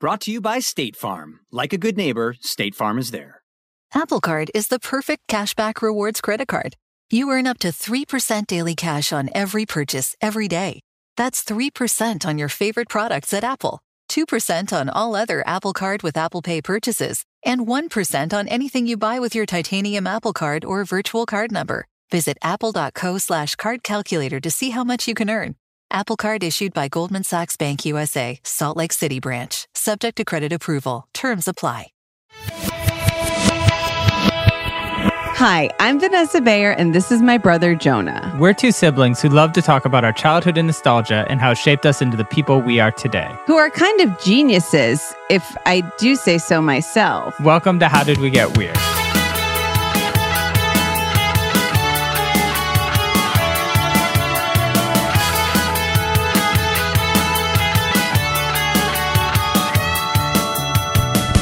Brought to you by State Farm. Like a good neighbor, State Farm is there. Apple Card is the perfect cashback rewards credit card. You earn up to 3% daily cash on every purchase every day. That's 3% on your favorite products at Apple, 2% on all other Apple Card with Apple Pay purchases, and 1% on anything you buy with your titanium Apple Card or virtual card number. Visit apple.co slash card calculator to see how much you can earn. Apple Card issued by Goldman Sachs Bank USA, Salt Lake City branch. Subject to credit approval. Terms apply. Hi, I'm Vanessa Bayer, and this is my brother Jonah. We're two siblings who love to talk about our childhood and nostalgia and how it shaped us into the people we are today. Who are kind of geniuses, if I do say so myself. Welcome to How Did We Get Weird?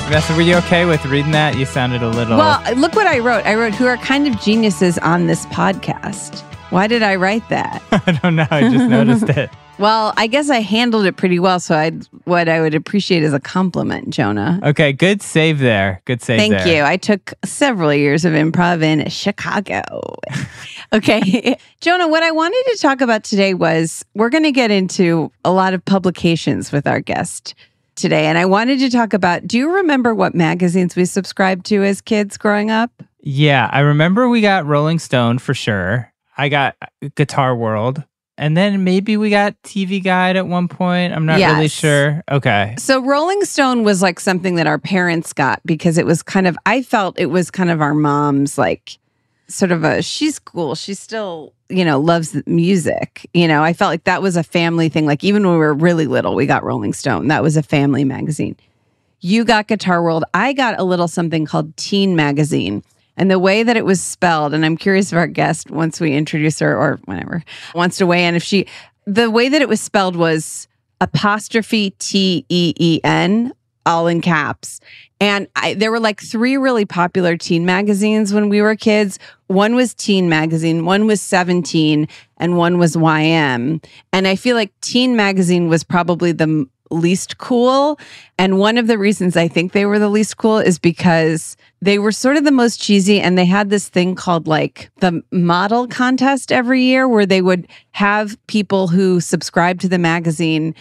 Vanessa, were you okay with reading that? You sounded a little. Well, look what I wrote. I wrote, who are kind of geniuses on this podcast. Why did I write that? I don't know. I just noticed it. Well, I guess I handled it pretty well. So I, what I would appreciate is a compliment, Jonah. Okay, good save there. Good save. Thank there. you. I took several years of improv in Chicago. okay, Jonah. What I wanted to talk about today was we're going to get into a lot of publications with our guest today. And I wanted to talk about do you remember what magazines we subscribed to as kids growing up? Yeah, I remember we got Rolling Stone for sure. I got Guitar World. And then maybe we got TV Guide at one point. I'm not Yes. really sure. Okay. So Rolling Stone was like something that our parents got because it was kind of I felt it was kind of our mom's like sort of a she's cool. She still, you know, loves music. You know, I felt like that was a family thing. Like even when we were really little, we got Rolling Stone. That was a family magazine. You got Guitar World. I got a little something called Teen Magazine. And the way that it was spelled, and I'm curious if our guest, once we introduce her or whatever, wants to weigh in, if she, the way that it was spelled was apostrophe T E E N, all in caps. And I, there were like three really popular teen magazines when we were kids. One was Teen Magazine, one was 17, and one was YM. And I feel like Teen Magazine was probably the least cool. And one of the reasons I think they were the least cool is because they were sort of the most cheesy and they had this thing called like the model contest every year where they would have people who subscribed to the magazine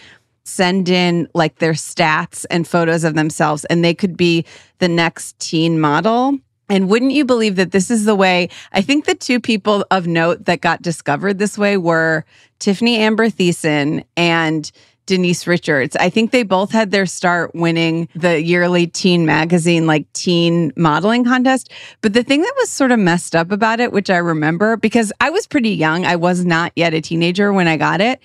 send in like their stats and photos of themselves and they could be the next teen model. And wouldn't you believe that this is the way? I think the two people of note that got discovered this way were Tiffani Amber Thiessen and Denise Richards. I think they both had their start winning the yearly teen magazine, like teen modeling contest. But the thing that was sort of messed up about it, which I remember because I was pretty young, I was not yet a teenager when I got it,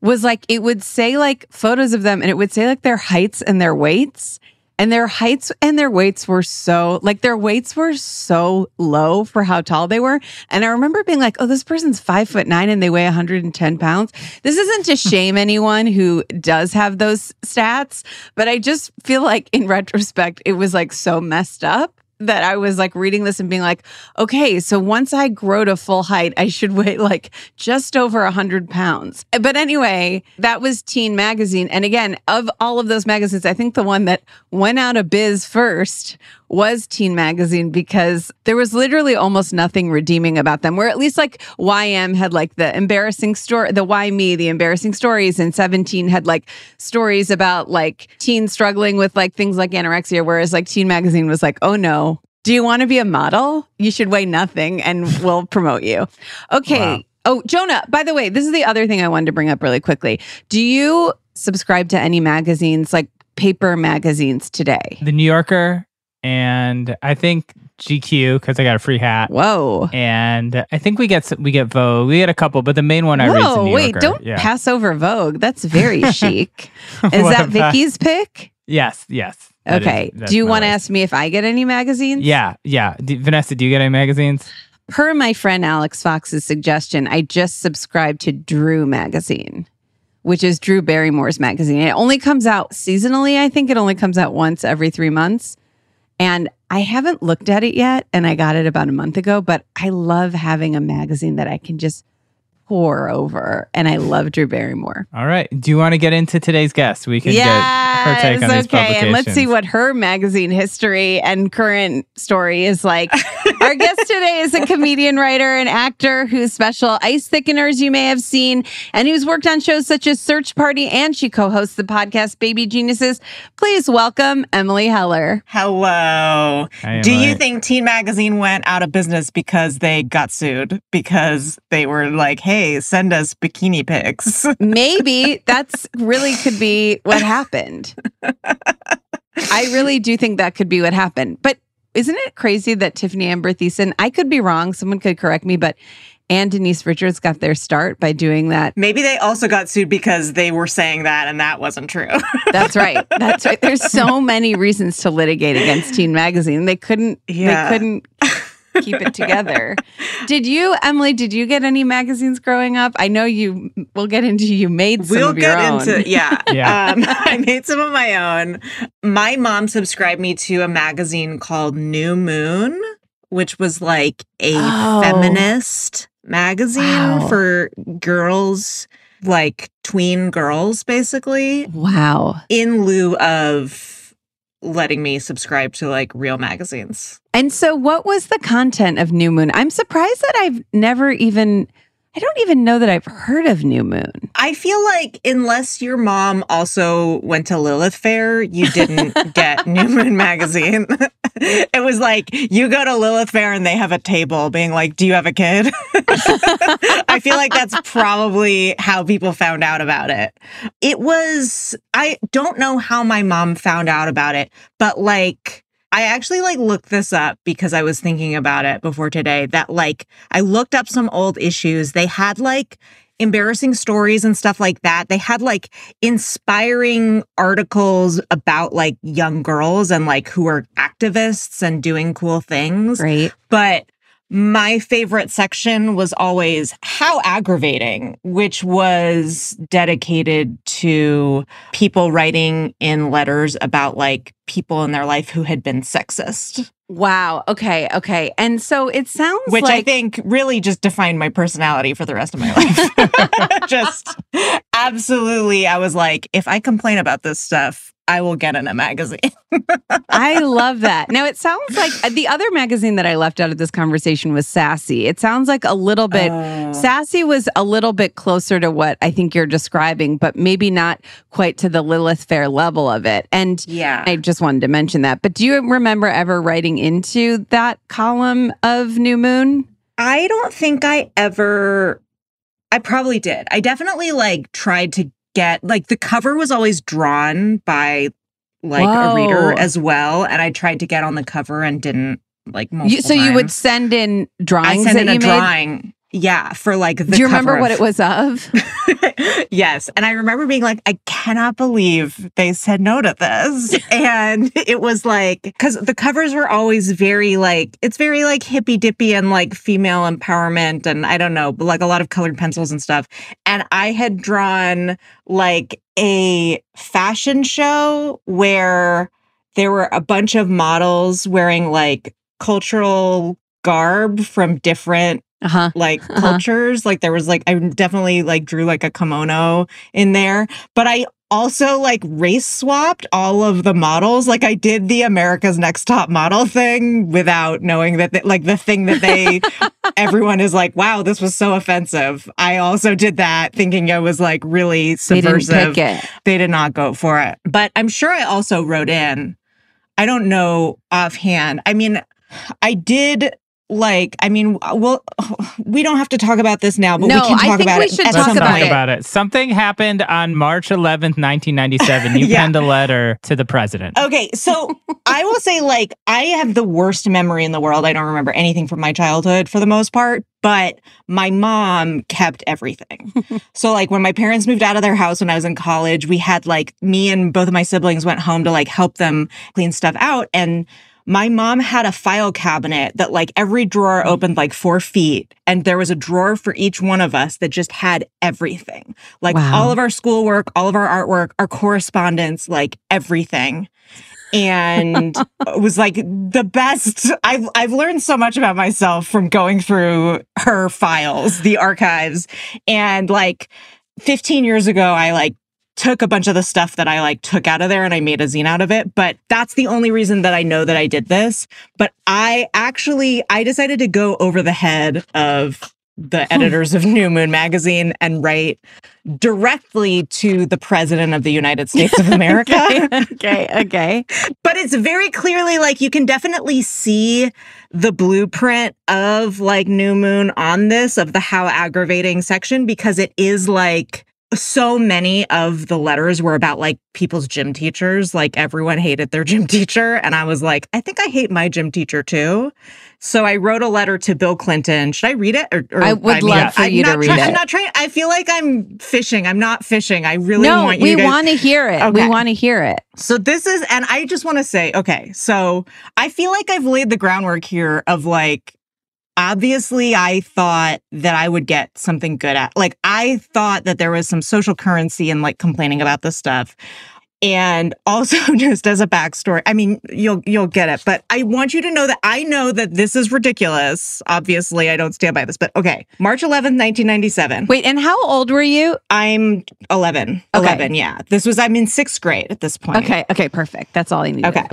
was like it would say like photos of them and it would say like their heights and their weights. And their heights and their weights were so like their weights were so low for how tall they were. And I remember being like, oh, this person's five foot nine and they weigh 110 pounds. This isn't to shame anyone who does have those stats, but I just feel like in retrospect, it was like so messed up that I was like reading this and being like, okay, so once I grow to full height, I should weigh like just over 100 pounds. But anyway, that was Teen Magazine. And again, of all of those magazines, I think the one that went out of biz first was Teen Magazine because there was literally almost nothing redeeming about them. Where at least like YM had like the embarrassing story, the Why Me, the embarrassing stories, and 17 had like stories about like teens struggling with like things like anorexia. Whereas like Teen Magazine was like, oh no, do you want to be a model? You should weigh nothing and we'll promote you. Okay. Wow. Oh, Jonah, by the way, this is the other thing I wanted to bring up really quickly. Do you subscribe to any magazines, like paper magazines today? The New Yorker and I think GQ because I got a free hat. Whoa. And I think we get we get Vogue. We get a couple, but the main one I read Whoa, wait, Yorker. don't yeah. pass over Vogue. That's very chic. Is that Vicky's pick? Yes, yes. Okay. do you want to ask me if I get any magazines? Yeah, yeah. Do, Vanessa, do you get any magazines? Per my friend Alex Fox's suggestion, I just subscribed to Drew magazine, which is Drew Barrymore's magazine. It only comes out seasonally. I think it only comes out once every three months. And I haven't looked at it yet, and I got it about a month ago, but I love having a magazine that I can just pour over. And I love Drew Barrymore. All right. Do you want to get into today's guest? We can get her take on these okay. And let's see what her magazine history and current story is like. Our guest today is a comedian, writer, and actor whose special Ice Thickeners you may have seen, and who's worked on shows such as Search Party, and she co-hosts the podcast Baby Geniuses. Please welcome Emily Heller. Hello. Hi, Do you think Teen Magazine went out of business because they got sued? Because they were like, hey, send us bikini pics. Maybe that's really could be what happened. I really do think that could be what happened. But isn't it crazy that Tiffani Amber Thiessen, I could be wrong, someone could correct me, but and Denise Richards got their start by doing that. Maybe they also got sued because they were saying that and that wasn't true. That's right. That's right. There's so many reasons to litigate against Teen Magazine. They couldn't Yeah. they couldn't keep it together. Did you, Emily, did you get any magazines growing up? I know you we'll get into you made some we'll of your get own. into yeah. Yeah. Um, I made some of my own. My mom subscribed me to a magazine called New Moon, which was like a Oh. feminist magazine Wow. for girls, like tween girls, basically. Wow. in lieu of letting me subscribe to like real magazines. And so, what was the content of New Moon? I'm surprised that I've never even, I don't even know that I've heard of New Moon. I feel like unless your mom also went to Lilith Fair, you didn't get New Moon magazine. it was like you go to Lilith Fair and they have a table being like, "Do you have a kid?" I feel like that's probably how people found out about it. It was I don't know how my mom found out about it, but like I actually like looked this up because I was thinking about it before today that like I looked up some old issues. They had like embarrassing stories and stuff like that. They had like inspiring articles about like young girls and like who are activists and doing cool things. Right. But my favorite section was always how aggravating, which was dedicated to people writing in letters about like people in their life who had been sexist, Wow. Okay. Okay. And so it sounds which I think really just defined my personality for the rest of my life. just absolutely. I was like, if I complain about this stuff, I will get in a magazine. I love that. Now it sounds like uh, the other magazine that I left out of this conversation was Sassy. It sounds like a little bit Oh. Sassy was a little bit closer to what I think you're describing, but maybe not quite to the Lilith Fair level of it. And yeah. I just wanted to mention that. But do you remember ever writing into that column of New Moon? I don't think I ever I probably did. I definitely like tried to get like the cover was always drawn by like Whoa. a reader as well and I tried to get on the cover and didn't like You, so you would send in I drawings sent that in you a made. drawing. Yeah, for like the do you remember what it was of? yes. And I remember being like, I cannot believe they said no to this. and it was like, because the covers were always very like, it's very like hippy dippy and like female empowerment. And I don't know, but like a lot of colored pencils and stuff. And I had drawn like a fashion show where there were a bunch of models wearing like cultural garb from different Uh huh. like Uh-huh. cultures. Like there was like I definitely like drew like a kimono in there, but I also like race swapped all of the models. Like I did the America's Next Top Model thing without knowing that, they, like the thing that they, everyone is like, wow, this was so offensive. I also did that thinking it was like really They didn't subversive. it. They did not go for it. But I'm sure I also wrote in, I don't know offhand. I mean, I did like, I mean, well, we don't have to talk about this now, but No, we can I talk think about we it should at talk some Let's about talk point. about it. Something happened on March 11th, 1997. You Yeah. penned a letter to the president. Okay, so I will say, like, I have the worst memory in the world. I don't remember anything from my childhood for the most part, but my mom kept everything. so, like, when my parents moved out of their house when I was in college, we had like me and both of my siblings went home to like help them clean stuff out. And my mom had a file cabinet that like every drawer mm-hmm. opened like four feet and there was a drawer for each one of us that just had everything. Like Wow. all of our schoolwork all of our artwork our correspondence like everything. And it was like the best. I've I've learned so much about myself from going through her files the archives. And like 15 years ago I like took a bunch of the stuff that I like took out of there and I made a zine out of it. But that's the only reason that I know that I did this. But I actually I decided to go over the head of the hmm. editors of New Moon magazine and write directly to the president of the United States of America. okay, okay. but it's very clearly like you can definitely see the blueprint of like New Moon on this of the how aggravating section because it is like so many of the letters were about like people's gym teachers. Like everyone hated their gym teacher. And I was like, I think I hate my gym teacher too. So I wrote a letter to Bill Clinton. Should I read it? Or, or I would love for I'm you to read try- it. I'm not trying. I feel like I'm fishing. I'm not fishing. I really no, want you we guys- want to hear it. We want to hear it. so this is, and I just want to say, okay, so I feel like I've laid the groundwork here of like, obviously, I thought that I would get something good at. Like, I thought that there was some social currency in like complaining about this stuff. And also, just as a backstory, I mean, you'll you'll get it, but I want you to know that I know that this is ridiculous. Obviously, I don't stand by this, but okay. March 11th, 1997. Wait, and how old were you? I'm 11. Okay. 11, yeah. This was I'm in 6th grade at this point. Okay, okay, perfect. That's all I need. Okay.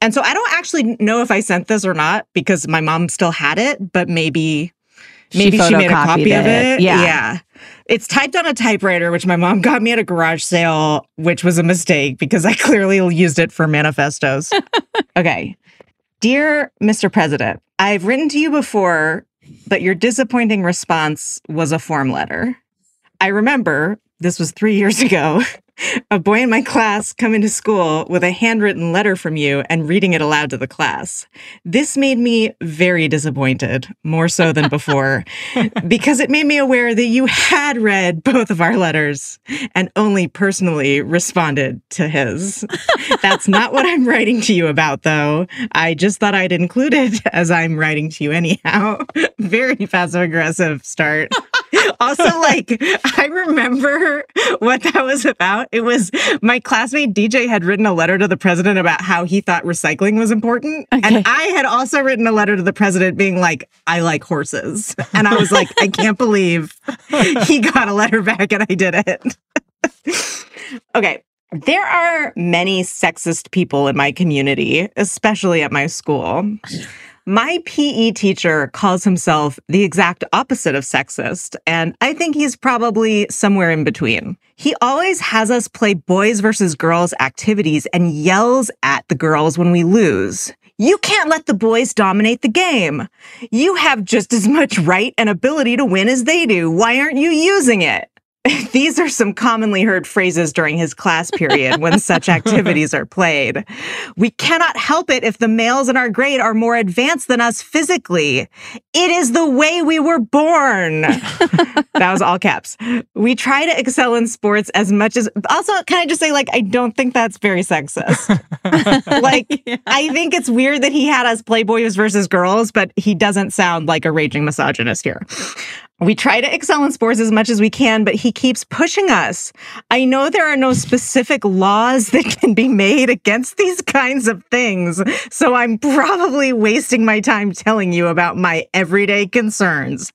And so I don't actually know if I sent this or not because my mom still had it, but maybe maybe she, made a copy of it. Yeah. Yeah. It's typed on a typewriter, which my mom got me at a garage sale, which was a mistake because I clearly used it for manifestos. okay. Dear Mr. President, I've written to you before, but your disappointing response was a form letter. I remember this was three years ago. A boy in my class coming to school with a handwritten letter from you and reading it aloud to the class. This made me very disappointed, more so than before, because it made me aware that you had read both of our letters and only personally responded to his. That's not what I'm writing to you about, though. I just thought I'd include it as I'm writing to you anyhow. Very passive aggressive start. also, like, I remember what that was about. It was my classmate DJ had written a letter to the president about how he thought recycling was important. Okay. And I had also written a letter to the president being like, I like horses. And I was like, I can't believe he got a letter back and I did it. okay. There are many sexist people in my community, especially at my school. My PE teacher calls himself the exact opposite of sexist, and I think he's probably somewhere in between. He always has us play boys versus girls activities and yells at the girls when we lose. You can't let the boys dominate the game. You have just as much right and ability to win as they do. Why aren't you using it? These are some commonly heard phrases during his class period when such activities are played. We cannot help it if the males in our grade are more advanced than us physically. It is the way we were born. that was all caps. We try to excel in sports as much as. Also, can I just say, like, I don't think that's very sexist. like, I think it's weird that he had us play boys versus girls, but he doesn't sound like a raging misogynist here. We try to excel in sports as much as we can, but he keeps pushing us. I know there are no specific laws that can be made against these kinds of things, so I'm probably wasting my time telling you about my everyday concerns.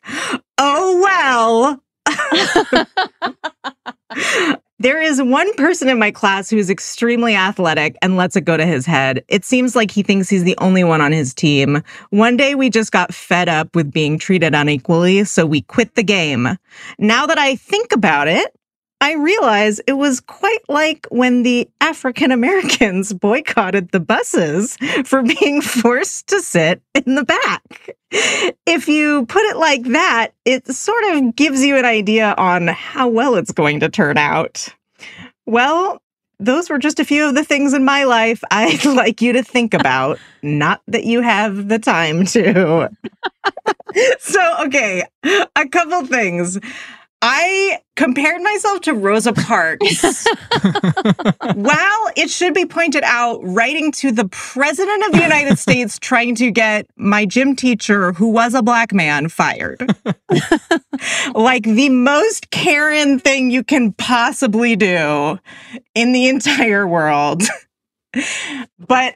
Oh, well. There is one person in my class who is extremely athletic and lets it go to his head. It seems like he thinks he's the only one on his team. One day we just got fed up with being treated unequally, so we quit the game. Now that I think about it, I realize it was quite like when the African Americans boycotted the buses for being forced to sit in the back. If you put it like that, it sort of gives you an idea on how well it's going to turn out. Well, those were just a few of the things in my life I'd like you to think about. Not that you have the time to. so, okay, a couple things. I compared myself to Rosa Parks. wow, it should be pointed out, writing to the President of the United States trying to get my gym teacher, who was a black man, fired. like the most Karen thing you can possibly do in the entire world. but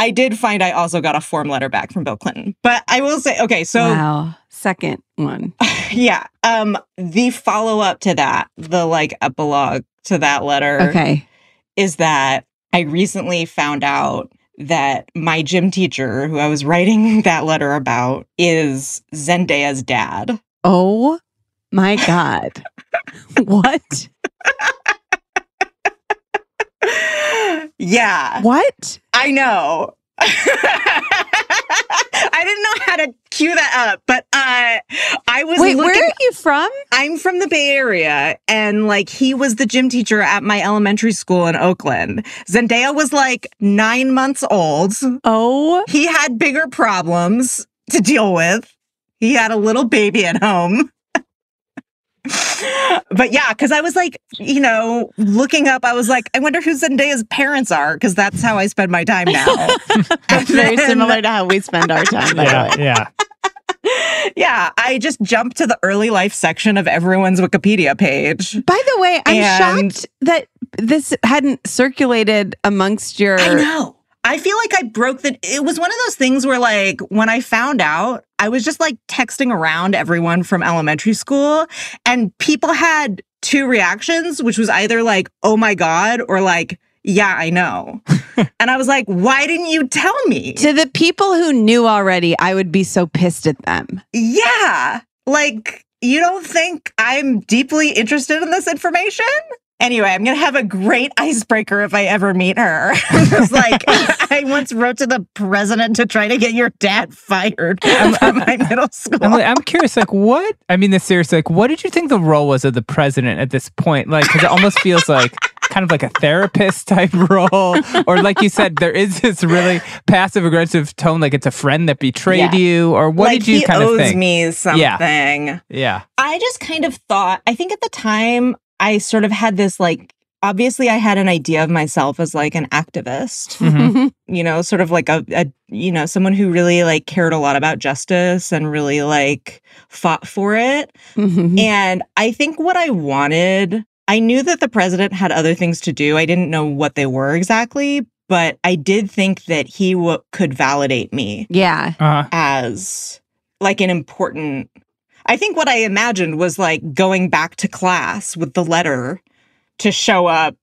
I did find I also got a form letter back from Bill Clinton. But I will say, okay, so wow, second one. yeah, um, the follow up to that, the like epilogue to that letter, Okay. is that I recently found out that my gym teacher, who I was writing that letter about, is Zendaya's dad. Oh my God. what? Yeah, What? I know. I didn't know how to cue that up, but uh, I was Wait, looking. where are you from? I'm from the Bay Area, and like he was the gym teacher at my elementary school in Oakland. Zendaya was like nine months old. Oh, He had bigger problems to deal with. He had a little baby at home. But yeah, because I was like, you know, looking up, I was like, I wonder who Zendaya's parents are, because that's how I spend my time now. that's very then- similar to how we spend our time, by Yeah, way. yeah. yeah, I just jumped to the early life section of everyone's Wikipedia page. By the way, I'm And- shocked that this hadn't circulated amongst your. I know. I feel like I broke the. It was one of those things where, like, when I found out, I was just like texting around everyone from elementary school, and people had two reactions, which was either like, oh my God, or like, yeah, I know. and I was like, why didn't you tell me? To the people who knew already, I would be so pissed at them. yeah. Like, you don't think I'm deeply interested in this information? Anyway, I'm going to have a great icebreaker if I ever meet her. it's like, I once wrote to the president to try to get your dad fired from my middle school. I'm, like, I'm curious, like, what? I mean, this seriously, like, what did you think the role was of the president at this point? Like, because it almost feels like kind of like a therapist type role, or like you said, there is this really passive aggressive tone, like it's a friend that betrayed Yeah. you, or what like, did you he kind owes of think? me something. Yeah, I just kind of thought, I think at the time, I sort of had this like, obviously, I had an idea of myself as like an activist. Mhm. you know, sort of like a, a, you know, someone who really like cared a lot about justice and really like fought for it. Mhm. And I think what I wanted, I knew that the president had other things to do. I didn't know what they were exactly, but I did think that he w- could validate me yeah. uh, as like an important. I think what I imagined was like going back to class with the letter to show up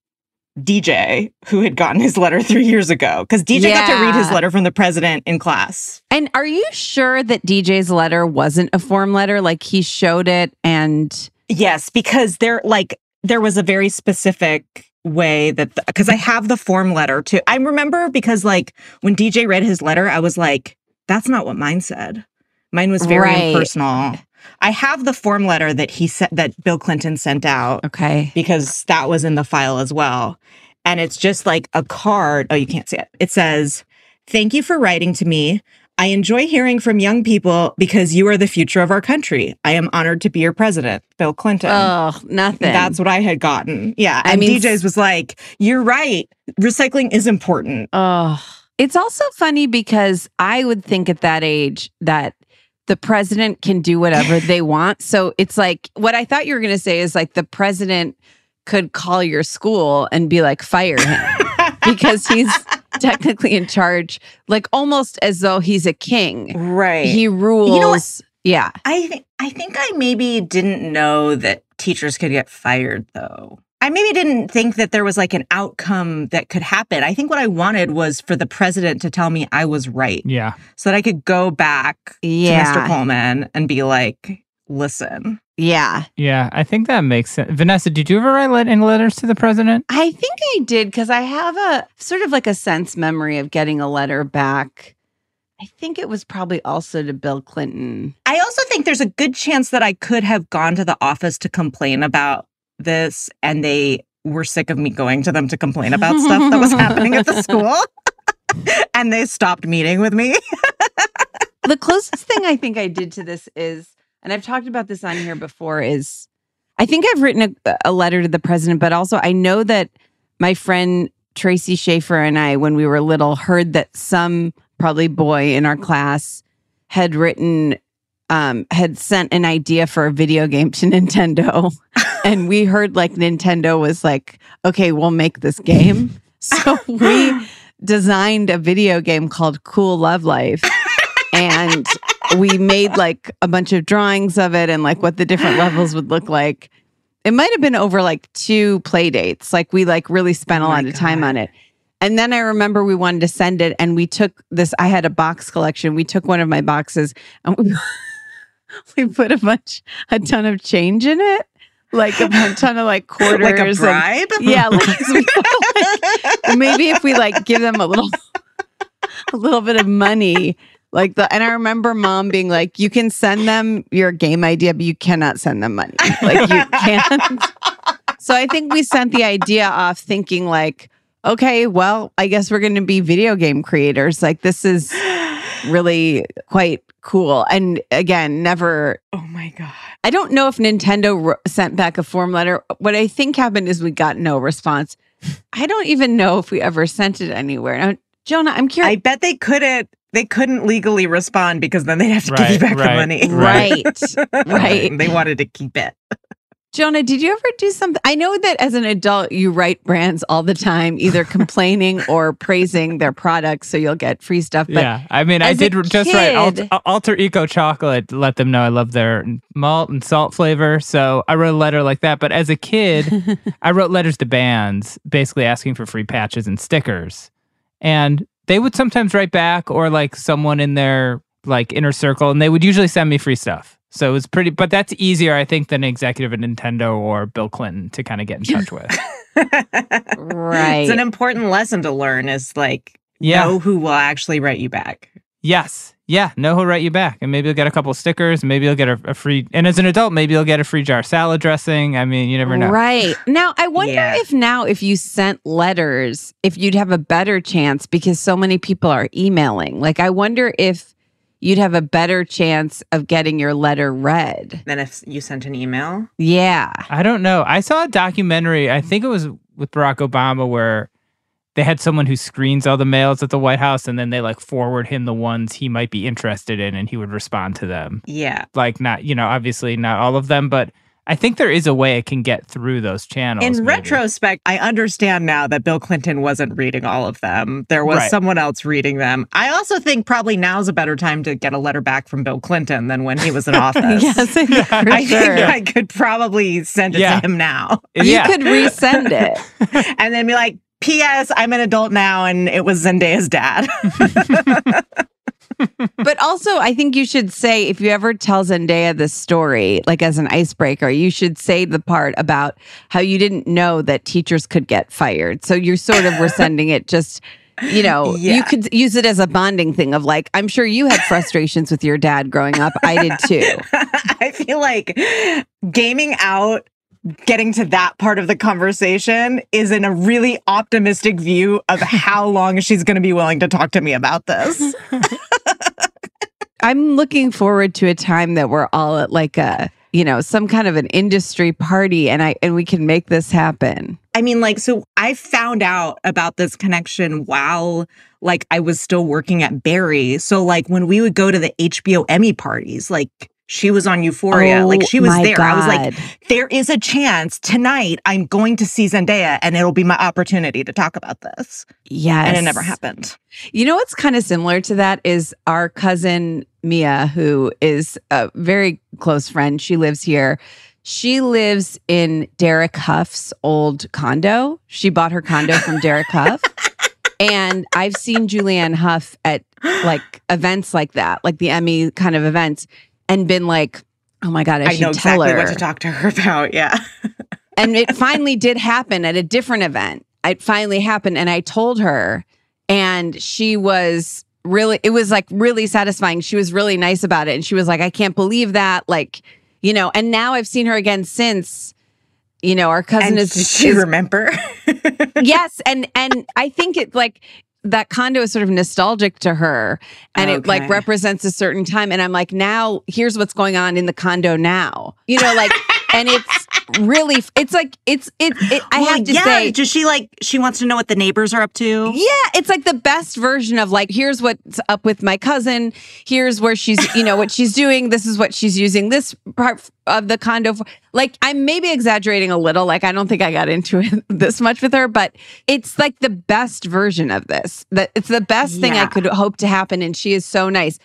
DJ who had gotten his letter three years ago because DJ got to read his letter from the president in class. And are you sure that DJ's letter wasn't a form letter? Like he showed it and Yes, because there like there was a very specific way that because I have the form letter too. I remember because like when DJ read his letter, I was like, that's not what mine said. Mine was very Right. impersonal. I have the form letter that he sent that Bill Clinton sent out okay. because that was in the file as well. And it's just like a card. Oh, you can't see it. It says, Thank you for writing to me. I enjoy hearing from young people because you are the future of our country. I am honored to be your president, Bill Clinton. Oh, nothing. That's what I had gotten. Yeah. I And mean, DJ's was like, You're right. Recycling is important. Oh, it's also funny because I would think at that age that the president can do whatever they want. So it's like what I thought you were going to say is like the president could call your school and be like, fire him because he's technically in charge, like almost as though he's a king. right. He rules. yeah. I, th- I think I maybe didn't know that teachers could get fired though. I maybe didn't think that there was like an outcome that could happen. I think what I wanted was for the president to tell me I was right Yeah. so that I could go back to Mr. Yeah. Coleman and be like, listen. Yeah. Yeah. I think that makes sense. Vanessa, did you ever write let- any letters to the president? I think I did because I have a sort of like a sense memory of getting a letter back. I think it was probably also to Bill Clinton. I also think there's a good chance that I could have gone to the office to complain about this and they were sick of me going to them to complain about stuff that was happening at the school. and they stopped meeting with me. the closest thing I think I did to this is, and I've talked about this on here before, is I think I've written a, a letter to the president, but also I know that my friend Tracy Schaefer and I, when we were little, heard that some probably boy in our class had written, um, had sent an idea for a video game to Nintendo. And we heard like Nintendo was like, okay, we'll make this game. So we designed a video game called Cool Love Life. And we made like a bunch of drawings of it and like what the different levels would look like. It might have been over like two play dates. Like we like really spent a Oh lot of time on it. And then I remember we wanted to send it and we took this I had a box collection. We took one of my boxes and we, we put a bunch a ton of change in it. Like a ton of like quarters like a and- yeah, like, we like, maybe if we like give them a little a little bit of money like the and i remember mom being like you can send them your game idea but you cannot send them money. Like you can't. So i think we sent the idea off thinking like okay well i guess we're going to be video game creators. Like this is really quite cool and again never oh my God. I don't know if Nintendo ro- sent back a form letter. What I think happened is we got no response. I don't even know if we ever sent it anywhere. Now, Jonah, I'm curious. I bet they couldn't they couldn't legally respond because then they'd have to give you Right, back the right, money. right, right. they wanted to keep it. Jonah, did you ever do something? I know that as an adult, you write brands all the time, either complaining or praising their products, so you'll get free stuff. But yeah. I mean, I did just write Alter Eco Chocolate, let them know I love their malt and salt flavor. So I wrote a letter like that. But as a kid, I wrote letters to bands, basically asking for free patches and stickers. And they would sometimes write back or like someone in their like inner circle, and they would usually send me free stuff. So it was pretty, but that's easier, I think, than an executive at Nintendo or Bill Clinton to kind of get in touch with. right. It's an important lesson to learn is like Yeah. know who will actually write you back. Yes. Yeah. Know who'll write you back. And maybe you'll get a couple stickers. Maybe you'll get a, a free, and as an adult, maybe you'll get a free jar of salad dressing. I mean, you never know. Right. Now, I wonder Yeah. if now, if you sent letters, if you'd have a better chance because so many people are emailing. Like, I wonder if you'd have a better chance of getting your letter read. than if you sent an email. Yeah. I don't know. I saw a documentary, I think it was with Barack Obama, where they had someone who screens all the mails at the White House and then they like forward him the ones he might be interested in and he would respond to them. Yeah. Like, not, you know, obviously not all of them, but I think there is a way it can get through those channels. In maybe. retrospect, I understand now that Bill Clinton wasn't reading all of them. There was Right. someone else reading them. I also think probably now's a better time to get a letter back from Bill Clinton than when he was in office. yes, I think I sure. think I could probably send it Yeah. to him now you could resend it. and then be like, P.S. I'm an adult now and it was Zendaya's dad. But also, I think you should say if you ever tell Zendaya this story, like as an icebreaker, you should say the part about how you didn't know that teachers could get fired. So you're sort of were sending it just. You know, you could use it as a bonding thing of like, I'm sure you had frustrations with your dad growing up. I did too. I feel like gaming out, getting to that part of the conversation is in a really optimistic view of how long she's going to be willing to talk to me about this. I'm looking forward to a time that we're all at like a, you know, some kind of an industry party and I and we can make this happen. I mean, like, so I found out about this connection while like I was still working at Barry. So like when we would go to the HBO Emmy parties, like she was on Euphoria, like oh she was Oh there. I was like, there is a chance tonight I'm going to see Zendaya and it'll be my opportunity to talk about this. Yes. And it never happened. You know what's kind of similar to that is our cousin Mia, who is a very close friend. She lives here. She lives in Derek Hough's old condo. She bought her condo from Derek Hough. And I've seen Julianne Hough at like events like that, like the Emmy kind of events, and been like, oh my God, I, I should know tell exactly her. what to talk to her about. Yeah. and it finally did happen at a different event. It finally happened. And I told her, and she was really, it was like really satisfying. She was really nice about it. And she was like, I can't believe that. Like, you know, and now I've seen her again since. You know, our cousin And is, she is remember? yes and and i think it like that condo is sort of nostalgic to her and it like represents a certain time. And i'm like now here's what's going on in the condo now. You know like and it's really it's like it's it, it i Well, have to yeah, say does she like she wants to know what the neighbors are up to? yeah, it's like the best version of like, here's what's up with my cousin. Here's where she's, you know, what she's doing. This is what she's using this part of the condo for. Like, I'm maybe exaggerating a little. Like, I don't think I got into it this much with her, but it's like the best version of this. That it's the best thing I could hope to happen. And she is so nice.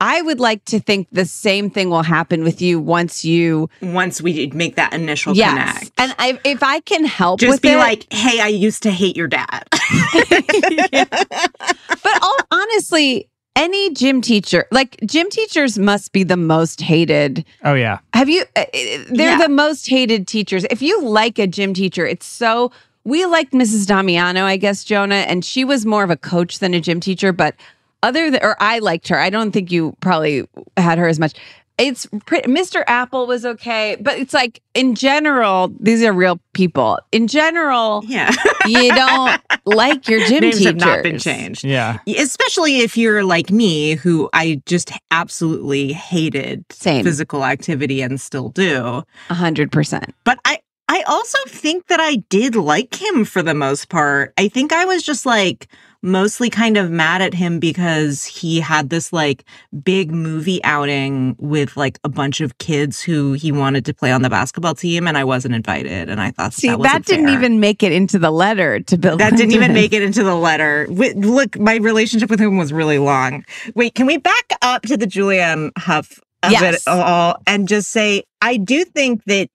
I would like to think the same thing will happen with you once you, Once we make that initial yes. connect. And I, if I can help Just with be it, like, hey, I used to hate your dad. but all, honestly, any gym teacher, like gym teachers must be the most hated. Oh yeah. Have you, uh, uh, they're Yeah. the most hated teachers. If you like a gym teacher, it's so, we liked Mrs. Damiano, I guess, Jonah, and she was more of a coach than a gym teacher, but other than, or I liked her. I don't think you probably had her as much. It's pretty, Mr. Apple was okay, but it's like in general, these are real people. In general, yeah. you don't like your gym Names teachers. have not been changed. Yeah. Especially if you're like me, who I just absolutely hated Same. physical activity and still do. A hundred percent. But I I also think that I did like him for the most part. I think I was just like mostly kind of mad at him because he had this like big movie outing with like a bunch of kids who he wanted to play on the basketball team and I wasn't invited and I thought See, that, that, didn't fair. even make it into the letter to Bill. that didn't even make it into the letter. Wait, look, my relationship with him was really long. Wait, can we back up to the Julianne Hough of Yes. it all and just say I do think that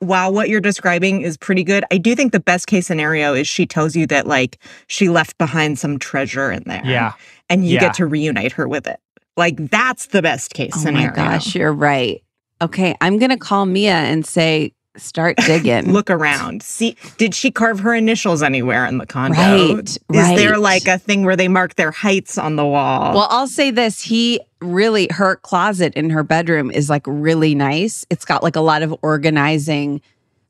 while what you're describing is pretty good, I do think the best case scenario is she tells you that like she left behind some treasure in there. Yeah. And you Yeah. get to reunite her with it. Like that's the best case Oh scenario. Oh my gosh, you're right. Okay, I'm gonna call Mia and say, start digging. Look around. See, did she carve her initials anywhere in the condo? Right, Is there like a thing where they mark their heights on the wall? Well, I'll say this: he really her closet in her bedroom is like really nice. It's got like a lot of organizing.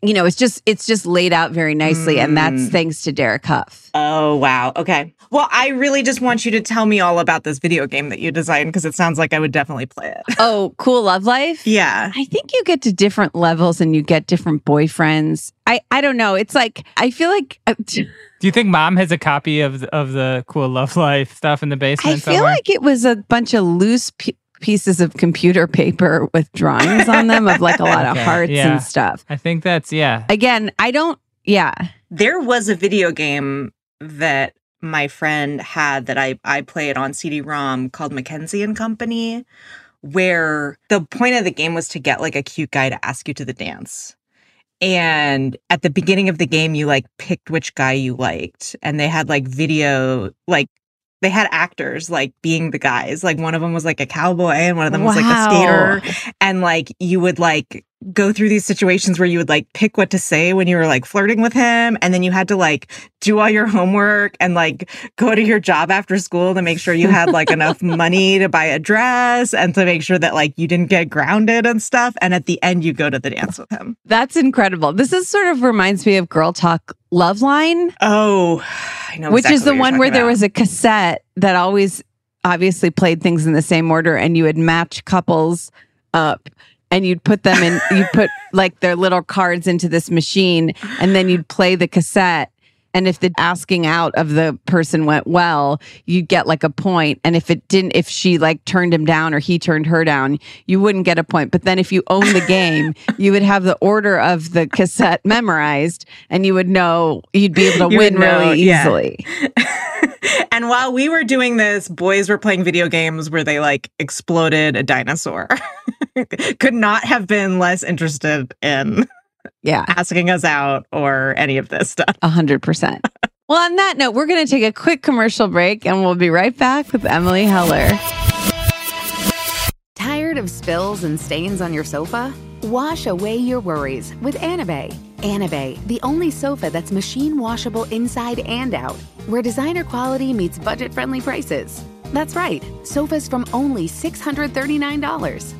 You know, it's just it's just laid out very nicely, and that's Mm. thanks to Derek Hough. Oh, wow. Okay. Well, I really just want you to tell me all about this video game that you designed because it sounds like I would definitely play it. Oh, cool love life. Yeah. I think you get to different levels and you get different boyfriends. I I don't know. It's like I feel like uh, Do you think mom has a copy of of the cool love life stuff in the basement I feel somewhere? like it was a bunch of loose p- pieces of computer paper with drawings on them of like a lot of hearts yeah. and stuff. I think that's yeah. Again, I don't. Yeah. There was a video game that my friend had that I, I played on CD-ROM called McKenzie and Company, where the point of the game was to get like a cute guy to ask you to the dance. And at the beginning of the game, you like picked which guy you liked, and they had like video, like they had actors like being the guys. Like one of them was like a cowboy, and one of them was like a skater. And like you would like go through these situations where you would like pick what to say when you were like flirting with him, and then you had to like do all your homework and like go to your job after school to make sure you had like enough money to buy a dress and to make sure that like you didn't get grounded and stuff. And at the end, you go to the dance with him. That's incredible. This is sort of reminds me of Girl Talk Love Line, Oh, I know. which is the one where talking there was a cassette that always obviously played things in the same order and you would match couples up and you'd put them in you'd put like their little cards into this machine and then you'd play the cassette and if the asking out of the person went well you'd get like a point. and if it didn't if she like turned him down or he turned her down you wouldn't get a point but then if you owned the game you would have the order of the cassette memorized and you would know you'd be able to You win know, really yeah. easily and while we were doing this, boys were playing video games where they like exploded a dinosaur. Could not have been less interested in Yeah, asking us out or any of this stuff. a hundred percent. Well, on that note, we're going to take a quick commercial break and we'll be right back with Emily Heller. Tired of spills and stains on your sofa? Wash away your worries with Anabay. Anabay, the only sofa that's machine washable inside and out, where designer quality meets budget friendly prices. That's right, sofas from only $639.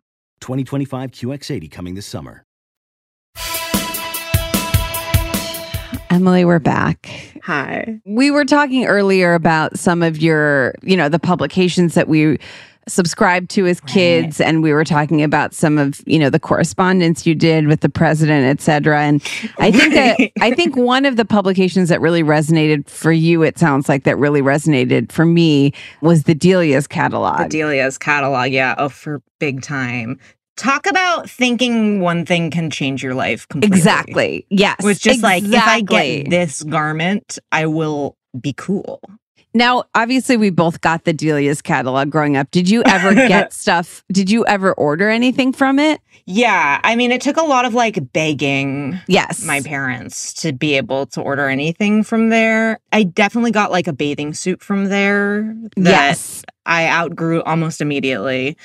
2025 QX80 coming this summer. Emily, we're back. Hi. We were talking earlier about some of your, you know, the publications that we subscribed to as kids and we were talking about some of you know the correspondence you did with the president et cetera and i think that i think one of the publications that really resonated for you it sounds like that really resonated for me was the delia's catalog The Delia's catalog, yeah. Oh, for big time. Talk about thinking one thing can change your life completely. exactly yes was just like, if I get this garment, I will be cool. Now, obviously, we both got the Delia's catalog growing up. Did you ever get stuff? Did you ever order anything from it? Yeah. I mean, it took a lot of like begging Yes. my parents to be able to order anything from there. I definitely got like a bathing suit from there that Yes. I outgrew almost immediately.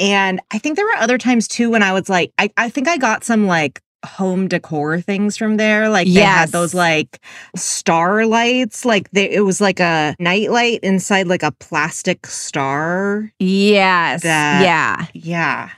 And I think there were other times too when I was like, I, I think I got some like home decor things from there. Like they Yes. had those like star lights. Like they, it was like a night light inside like a plastic star. Yes. That- yeah. Yeah.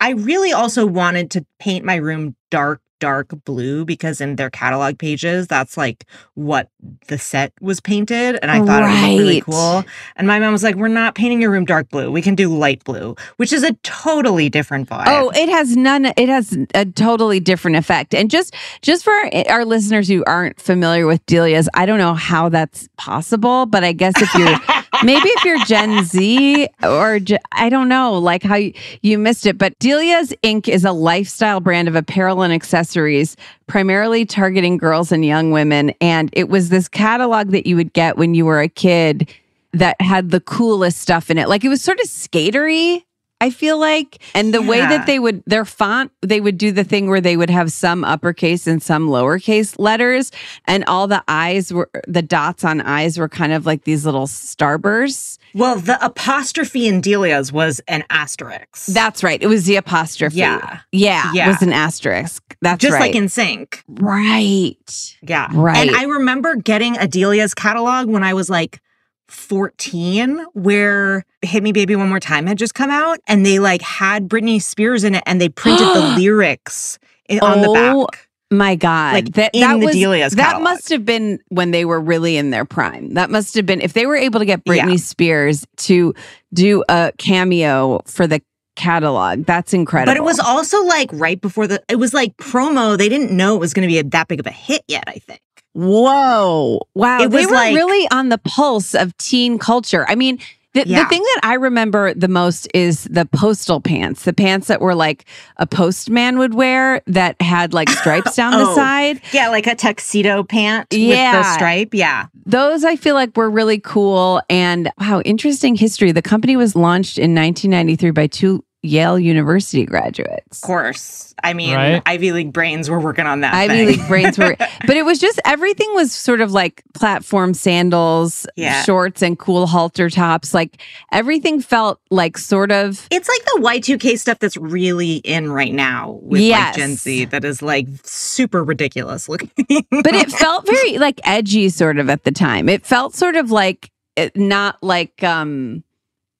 I really also wanted to paint my room dark, dark blue because in their catalog pages, that's like what the set was painted. And I thought it would look really cool. And my mom was like, We're not painting your room dark blue. We can do light blue, which is a totally different vibe. Oh, it has none. It has a totally different effect. And just just for our listeners who aren't familiar with Delia's, I don't know how that's possible, but I guess if you're maybe if you're Gen Z or I don't know, like how you, you missed it. But Delia's Inc. is a lifestyle brand of apparel and accessories, primarily targeting girls and young women. And it was this catalog that you would get when you were a kid that had the coolest stuff in it. Like it was sort of skatery. I feel like. And the way that they would, their font, they would do the thing where they would have some uppercase and some lowercase letters. And all the eyes were, the dots on eyes were kind of like these little starbursts. Well, the apostrophe in Delia's was an asterisk. That's right. It was the apostrophe. Yeah. Yeah. Yeah. It was an asterisk. That's just right. like in sync. right. Yeah. Right. And I remember getting a Delia's catalog when I was like 14, where Hit Me Baby One More Time had just come out and they like had Britney Spears in it and they printed the lyrics i- on the Oh, back. My God, Like, that in that the was Delia's that catalog. must have been when they were really in their prime. That must have been if they were able to get Britney Yeah. Spears to do a cameo for the catalog. That's incredible. But it was also like right before the, it was like promo. They didn't know it was going to be a, that big of a hit yet, I think. Whoa, wow! It they were like- really on the pulse of teen culture. I mean. The, the thing that I remember the most is the postal pants, the pants that were like a postman would wear that had like stripes down the Oh, side. Yeah, like a tuxedo pant with Yeah. the stripe. Yeah. those I feel like were really cool. And wow, interesting history. The company was launched in 1993 by two Yale University graduates. Of course. I mean, Right. Ivy League brains were working on that. Ivy thing. League brains were, but it was just everything was sort of like platform sandals, Yeah. shorts, and cool halter tops. Like everything felt like sort of It's like the Y2K stuff that's really in right now with Yes. like Gen Z that is like super ridiculous looking. but it felt very like edgy sort of at the time. It felt sort of like not like um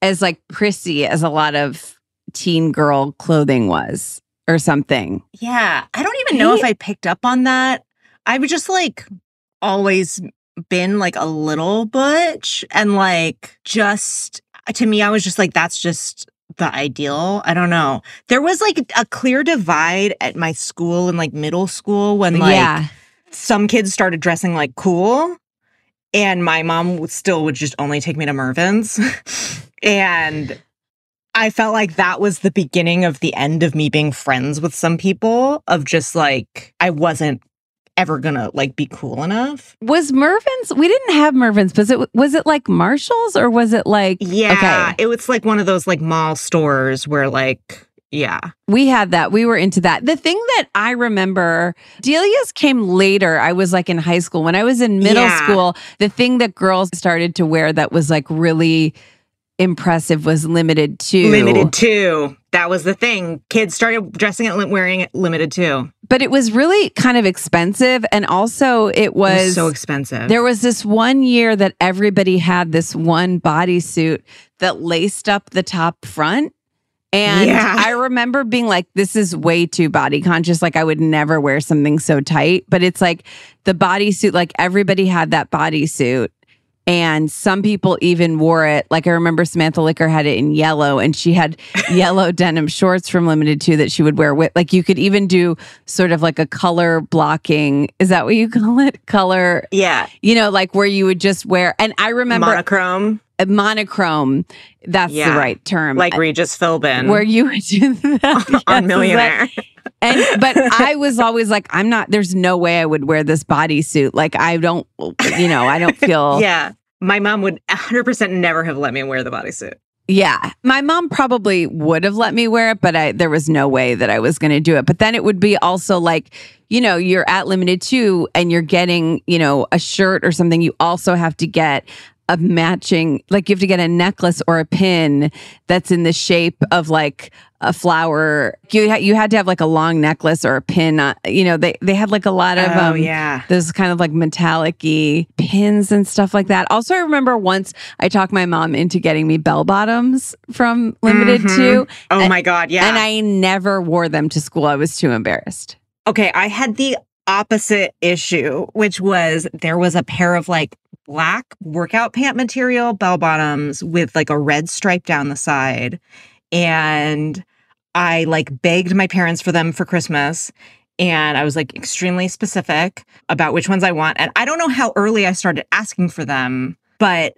as like prissy as a lot of teen girl clothing was or something. yeah. I don't even know if I picked up on that. I've just like always been like a little butch and like just uh, to me, I was just like, that's just the ideal. I don't know. There was like a clear divide at my school in like middle school when like yeah. some kids started dressing like cool and my mom would still would just only take me to Mervyn's and i felt like that was the beginning of the end of me being friends with some people of just like i wasn't ever gonna like be cool enough Was Mervyn's? We didn't have Mervyn's. Was it was it like Marshalls or was it like yeah Okay. it was like one of those like mall stores where like yeah We had that. We were into that. The thing that I remember, Delia's came later. I was like in high school. When I was in middle Yeah. school, the thing that girls started to wear that was like really impressive was Limited Too Limited Too that was the thing kids started dressing it wearing it Limited Too But it was really kind of expensive. And also, it it was, was so expensive There was this one year that everybody had this one bodysuit that laced up the top front. And Yeah. I remember being like, this is way too body conscious. Like, I would never wear something so tight. But it's like the bodysuit, like, everybody had that bodysuit. And some people even wore it. Like, I remember Samantha Licker had it in yellow, and she had yellow denim shorts from Limited Too that she would wear with. Like, you could even do sort of like a color blocking. Is that what you call it? Color yeah you know, like where you would just wear. And I remember monochrome a monochrome. That's Yeah. the right term. like Regis Philbin where you would do that Yes, on Millionaire. that- and but I was always like, I'm not. There's no way I would wear this bodysuit. Like I don't, you know, I don't feel. yeah. My mom would 100% never have let me wear the bodysuit. Yeah. My mom probably would have let me wear it, but I there was no way that I was going to do it. But then it would be also like, you know, you're at Limited Too and you're getting, you know, a shirt or something, you also have to get a matching like you have to get a necklace or a pin that's in the shape of like a flower. You ha- you had to have like a long necklace or a pin. Uh, you know, they they had like a lot of oh, um, yeah. those kind of like metallic-y pins and stuff like that. Also, I remember once I talked my mom into getting me bell bottoms from Limited Mhm. Two. Oh, and- my God. Yeah. And I never wore them to school. I was too embarrassed. okay. I had the opposite issue, which was there was a pair of like black workout pant material bell bottoms with like a red stripe down the side. And I like begged my parents for them for Christmas. And I was like extremely specific about which ones I want. And I don't know how early I started asking for them, but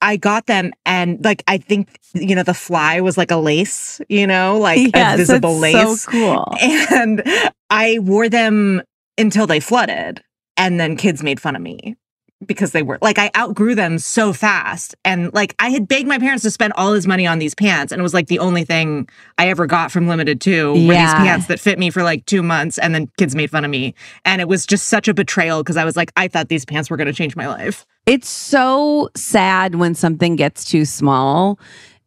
I got them. And like, I think, you know, the fly was like a lace, you know, like Yes, a visible lace. So cool. And I wore them until they flooded. And then kids made fun of me because they were like I outgrew them so fast. And like I had begged my parents to spend all this money on these pants. And it was like the only thing I ever got from Limited Too were these pants that fit me for like two months. And then kids made fun of me. And it was just such a betrayal because I was like, I thought these pants were going to change my life. It's so sad when something gets too small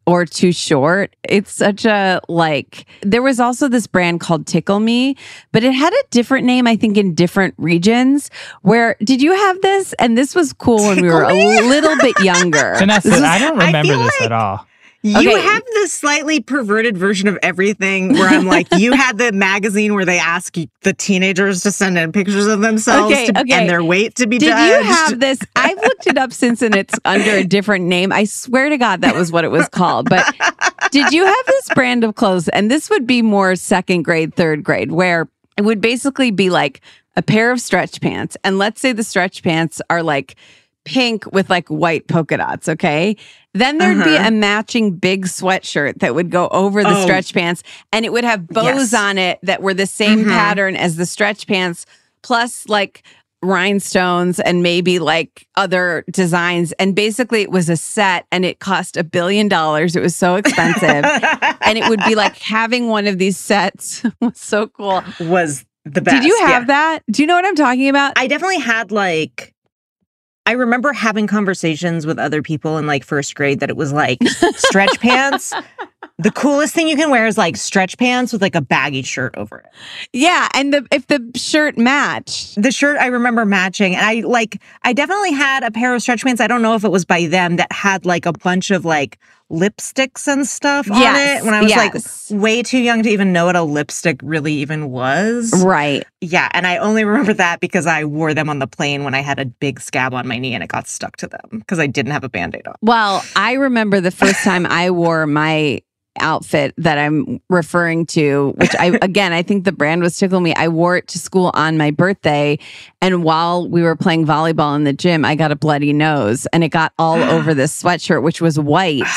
or too short. It's such a like there was also this brand called Tickle Me, but it had a different name I think in different regions. Where did you have this? And this was cool when we were a little bit younger. Vanessa, was- I don't remember feel this at all. You Okay. have the slightly perverted version of everything where I'm like, you had the magazine where they ask the teenagers to send in pictures of themselves Okay, to- okay. and their weight to be Did judged. you have this? I've looked it up since and it's under a different name. I swear to God that was what it was called. But did you have this brand of clothes? And this would be more second grade, third grade, where it would basically be like a pair of stretch pants. And let's say the stretch pants are like pink with like white polka dots, okay? Then there'd be Uh-huh. a matching big sweatshirt that would go over the Oh. stretch pants and it would have bows Yes. on it that were the same Mhm. pattern as the stretch pants, plus like rhinestones and maybe like other designs. And basically, it was a set and it cost a billion dollars. It was so expensive. and it would be like having one of these sets was so cool. was the best. Did you have yeah. that? Do you know what I'm talking about? I definitely had like I remember having conversations with other people in like first grade that it was like stretch pants. The coolest thing you can wear is like stretch pants with like a baggy shirt over it. yeah. And the, if the shirt matched, The shirt I remember matching, and I like I definitely had a pair of stretch pants. I don't know if it was by them that had like a bunch of like lipsticks and stuff on Yes, it. When I was yes. like way too young to even know what a lipstick really even was. right. Yeah, and I only remember that because I wore them on the plane when I had a big scab on my knee and it got stuck to them because I didn't have a band-aid on. Well, I remember the first time I wore my outfit that I'm referring to, which I again I think the brand was Tickle Me. I wore it to school on my birthday, and while we were playing volleyball in the gym, I got a bloody nose, and it got all over this sweatshirt, which was white.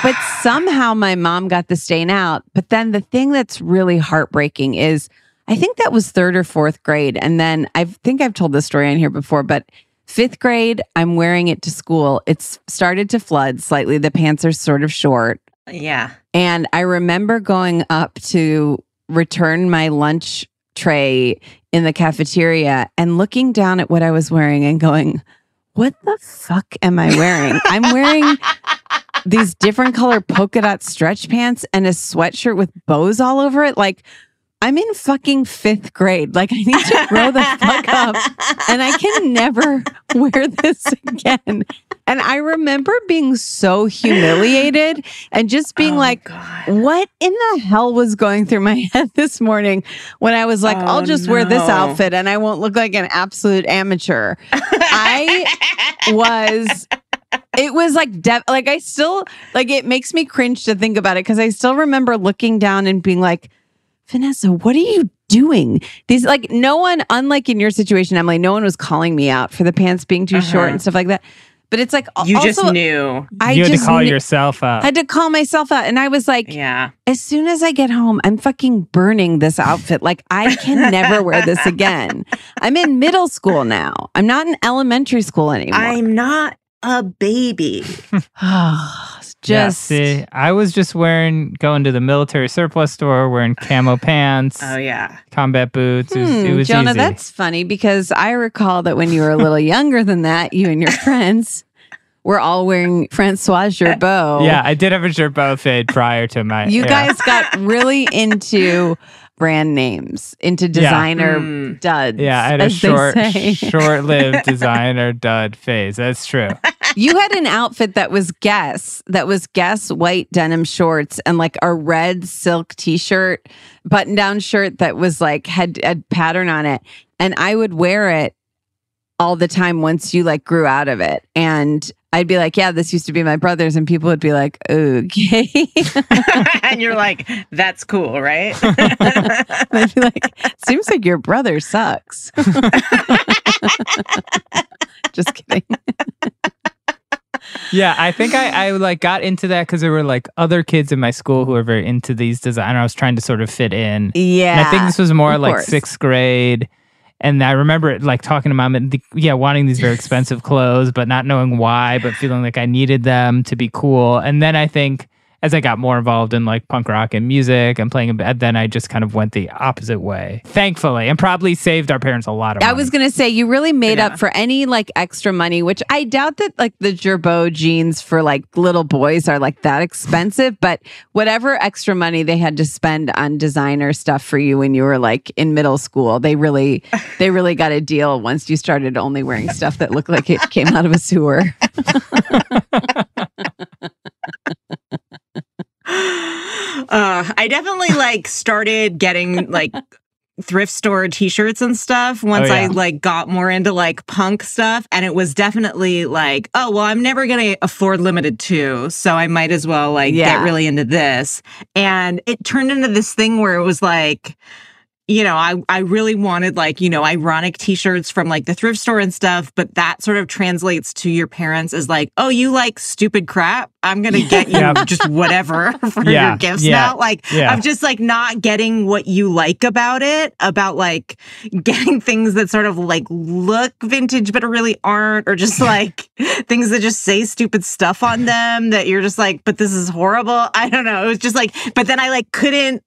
But somehow my mom got the stain out. But then the thing that's really heartbreaking is I think that was third or fourth grade. And then I think I've told this story on here before, but fifth grade, I'm wearing it to school. It's started to flood slightly. The pants are sort of short. Yeah. And I remember going up to return my lunch tray in the cafeteria and looking down at what I was wearing and going, what the fuck am I wearing? I'm wearing these different color polka dot stretch pants and a sweatshirt with bows all over it. Like, I'm in fucking fifth grade. Like, I need to grow the fuck up and I can never wear this again. And I remember being so humiliated and just being Oh, like, God. what in the hell was going through my head this morning when I was like, I'll Oh, just wear this outfit and I won't look like an absolute amateur. I was it was like de- like I still like it makes me cringe to think about it because I still remember looking down and being like, Vanessa, what are you doing? These like no one, unlike in your situation, Emily, no one was calling me out for the pants being too short Uh-huh. and stuff like that. But it's like You also, just knew. I you had just to call kn- yourself out. I had to call myself out, and I was like, Yeah. as soon as I get home, I'm fucking burning this outfit. Like, I can never wear this again. I'm in middle school now. I'm not in elementary school anymore. I'm not a baby. just Yeah, see, I was just wearing going to the military surplus store, wearing camo pants, Oh yeah. combat boots. It was, it Hmm, was Jonah, easy. that's funny because I recall that when you were a little younger than that, you and your friends were all wearing Francois Girbaud. yeah, I did have a Girbaud fade prior to my. You yeah. guys got really into brand names, into designer Mm. duds. Yeah, I had a short, short-lived designer dud phase. That's true. You had an outfit that was Guess, that was Guess white denim shorts and like a red silk t-shirt, button-down shirt that was like had a pattern on it, and I would wear it all the time once you like grew out of it, and I'd be like, "Yeah, this used to be my brother's," and people would be like, "Okay." and you're like, that's cool, right? I'd be like, "Seems like your brother sucks." Just kidding. Yeah, I think I, I like got into that because there were like other kids in my school who were very into these design. I was trying to sort of fit in. Yeah. And I think this was more like course. sixth grade. And I remember it like talking to mom and the, yeah, wanting these very expensive clothes, but not knowing why, but feeling like I needed them to be cool. And then I think as I got more involved in like punk rock and music and playing in bed, then I just kind of went the opposite way, thankfully, and probably saved our parents a lot of money. I was gonna say you really made up for any like extra money, which I doubt that like the Girbaud jeans for like little boys are like that expensive. But whatever extra money they had to spend on designer stuff for you when you were like in middle school, they really they really got a deal once you started only wearing stuff that looked like it came out of a sewer. uh, I definitely like started getting like thrift store t-shirts and stuff once Oh, I like got more into like punk stuff and it was definitely like oh well I'm never going to afford Limited Too so I might as well like Yeah. get really into this and it turned into this thing where it was like you know, I, I really wanted like, you know, ironic t-shirts from like the thrift store and stuff, but that sort of translates to your parents as like, oh, you like stupid crap. I'm going to get you Yeah. just whatever for Yeah, your gifts yeah, now. Like, yeah. I'm just like not getting what you like about it, about like getting things that sort of like look vintage, but really aren't, or just like things that just say stupid stuff on them that you're just like, but this is horrible. I don't know. It was just like, but then I like couldn't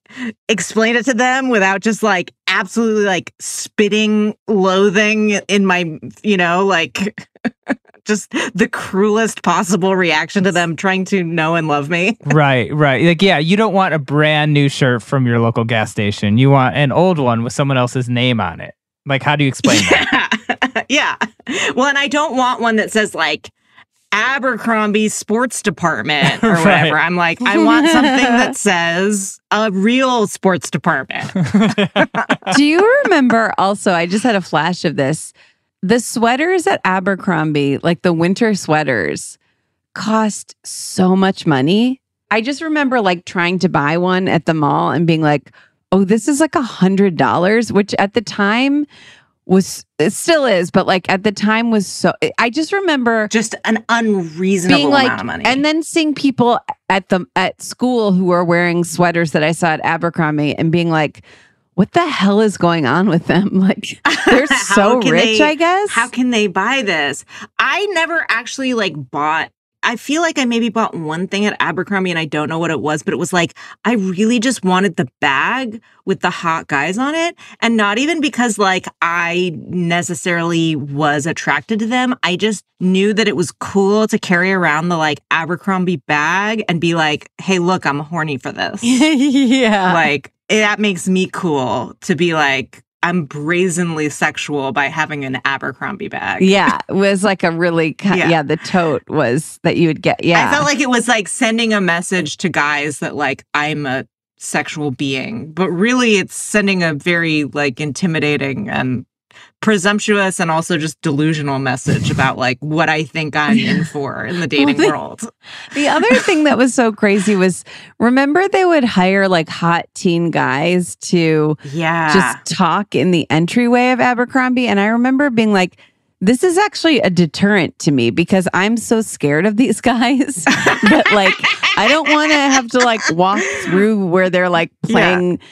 explain it to them without just like absolutely like spitting loathing in my, you know, like just the cruelest possible reaction to them trying to know and love me. right, right. Like, yeah, you don't want a brand new shirt from your local gas station. You want an old one with someone else's name on it. Like, how do you explain that? yeah. Well, and I don't want one that says like Abercrombie Sports Department or Right. whatever. I'm like, I want something that says a real sports department. Do you remember also? I just had a flash of this. The sweaters at Abercrombie, like the winter sweaters, cost so much money. I just remember like trying to buy one at the mall and being like, oh, this is like a hundred dollars, which at the time was it still is, but like at the time was so I just remember Just an unreasonable being like, amount of money. and then seeing people at the at school who are wearing sweaters that I saw at Abercrombie and being like, what the hell is going on with them? Like they're so rich, they- I guess. How can they buy this? I never actually like bought. I feel like I maybe bought one thing at Abercrombie and I don't know what it was, but it was like I really just wanted the bag with the hot guys on it. And not even because like I necessarily was attracted to them. I just knew that it was cool to carry around the like Abercrombie bag and be like, hey, look, I'm horny for this. yeah. like that makes me cool to be like I'm brazenly sexual by having an Abercrombie bag. yeah, it was like a really Yeah. yeah. The tote was that you would get. Yeah, I felt like it was like sending a message to guys that like I'm a sexual being, but really it's sending a very like intimidating and presumptuous and also just delusional message about like what I think I'm in for in the dating the- world. The other thing that was so crazy was remember they would hire like hot teen guys to Yeah. just talk in the entryway of Abercrombie. And I remember being like, this is actually a deterrent to me because I'm so scared of these guys that like I don't want to have to like walk through where they're like playing s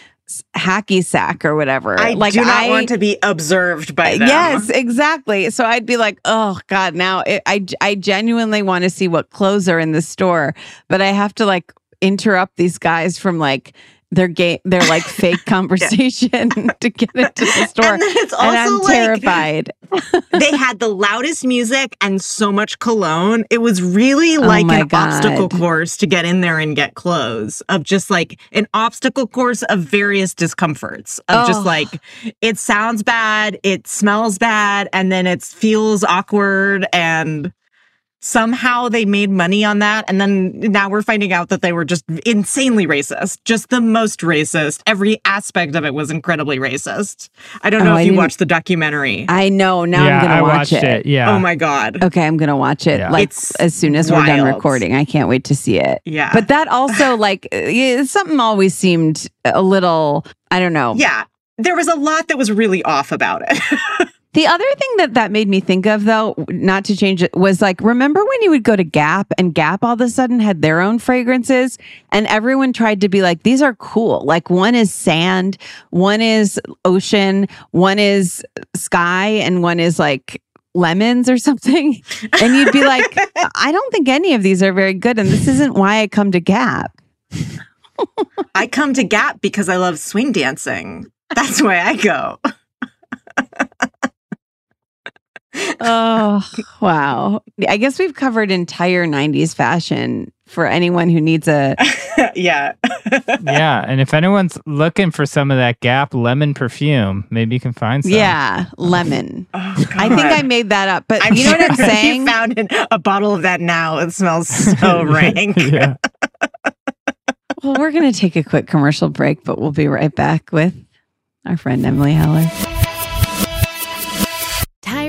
hacky sack or whatever. I like do not I, want to be observed by them. Yes, exactly. So I'd be like, oh God, now it, I, I genuinely want to see what clothes are in the store, but I have to like interrupt these guys from like their game, their like fake conversation to get into the store. And then it's And I'm like, terrified. they had the loudest music and so much cologne. It was really Oh like my an obstacle course to get in there and get clothes of just like an obstacle course of various discomforts of Oh. just like it sounds bad, it smells bad, and then it feels awkward and somehow they made money on that and then now we're finding out that they were just insanely racist just the most racist every aspect of it was incredibly racist i don't know Oh, I if you watched the documentary I know. Now yeah, I'm going to watch it. it. Yeah. Oh my god. Okay, I'm going to watch it Yeah. like It's as soon as we're done recording. I can't wait to see it. Yeah. But that also, like, something always seemed a little, I don't know. yeah, there was a lot that was really off about it. The other thing that that made me think of, though, not to change it, was like, remember when you would go to Gap and Gap all of a sudden had their own fragrances and everyone tried to be like, these are cool. Like one is sand, one is ocean, one is sky, and one is like lemons or something. And you'd be like, I don't think any of these are very good. And this isn't why I come to Gap. I come to Gap because I love swing dancing. That's why I go. oh, wow. I guess we've covered entire 90s fashion for anyone who needs a. yeah. yeah. And if anyone's looking for some of that Gap lemon perfume, maybe you can find some. Yeah, lemon. Oh, I think I made that up, but I'm you know what I'm saying? You found a bottle of that now. It smells so rank. yeah. well, we're going to take a quick commercial break, but we'll be right back with our friend Emily Heller.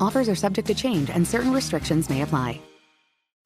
Offers are subject to change and certain restrictions may apply.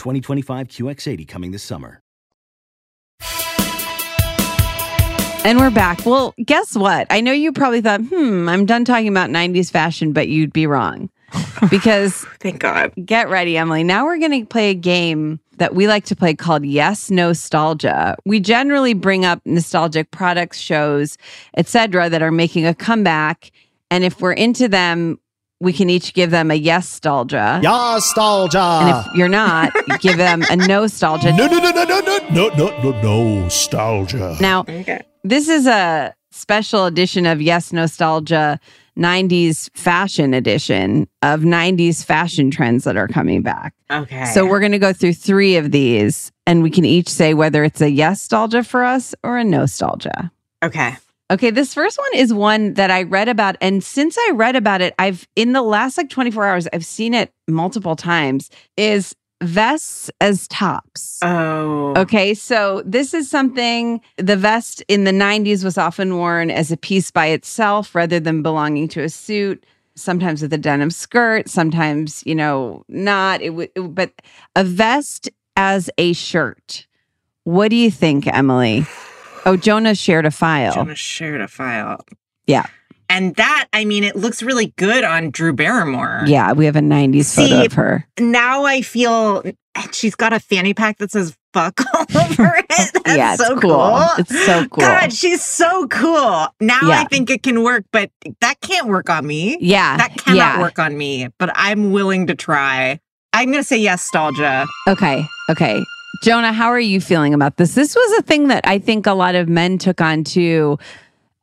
2025 QX80 coming this summer. And we're back. Well, guess what? I know you probably thought, hmm, I'm done talking about 90s fashion, but you'd be wrong. Because Thank God. get ready, Emily. Now we're going to play a game that we like to play called Yes Nostalgia. We generally bring up nostalgic products, shows, etc., that are making a comeback. And if we're into them, we can each give them a yes nostalgia. Nostalgia. And if you're not, give them a nostalgia. No, no, no, no, no, no, no, no, no, no, nostalgia. Now, Okay. this is a special edition of Yes Nostalgia 90s fashion edition of 90s fashion trends that are coming back. Okay. So we're going to go through three of these and we can each say whether it's a yes nostalgia for us or a nostalgia. okay. Okay, this first one is one that I read about. And since I read about it, I've in the last like 24 hours, I've seen it multiple times. Is vests as tops. Oh. Okay, so this is something the vest in the 90s was often worn as a piece by itself rather than belonging to a suit. Sometimes with a denim skirt, sometimes, you know, not. It would, but a vest as a shirt. What do you think, Emily? Oh, Jonah shared a file. Jonah shared a file. Yeah. And that, I mean, it looks really good on Drew Barrymore. Yeah, we have a 90s photo of her. Now I feel she's got a fanny pack that says fuck all over it. That's yeah, it's so cool. It's so cool. God, she's so cool. Now Yeah. I think it can work, but that can't work on me. yeah. That cannot yeah. work on me, but I'm willing to try. I'm going to say yes, nostalgia. Okay. Okay. Jonah, how are you feeling about this? This was a thing that I think a lot of men took on too.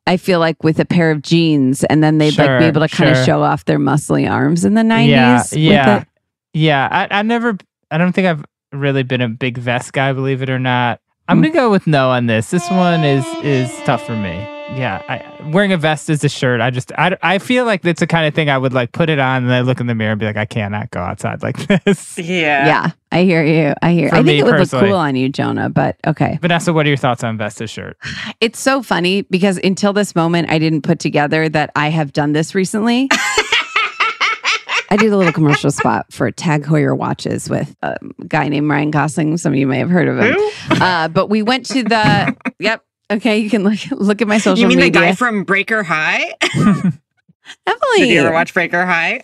I feel like with a pair of jeans, and then they'd like be able to kind sure. of show off their muscly arms in the 90s. Yeah, yeah, yeah. I, I never. I don't think I've really been a big vest guy, believe it or not. I'm Mm. gonna go with no on this. This one is is tough for me. Yeah, I, wearing a vest as a shirt. I just I, I feel like it's the kind of thing I would like put it on and I look in the mirror and be like, I cannot go outside like this. Yeah. Yeah, I hear you. I hear. For I think me it would personally. look cool on you, Jonah. But okay, Vanessa, what are your thoughts on vest as shirt? it's so funny because until this moment, I didn't put together that I have done this recently. I did a little commercial spot for Tag Heuer watches with a guy named Ryan Gosling. Some of you may have heard of him. Uh, but we went to the. Yep. Okay, you can look look at my social media. You mean media. the guy from Breaker High? Emily, Did you ever watch Breaker High?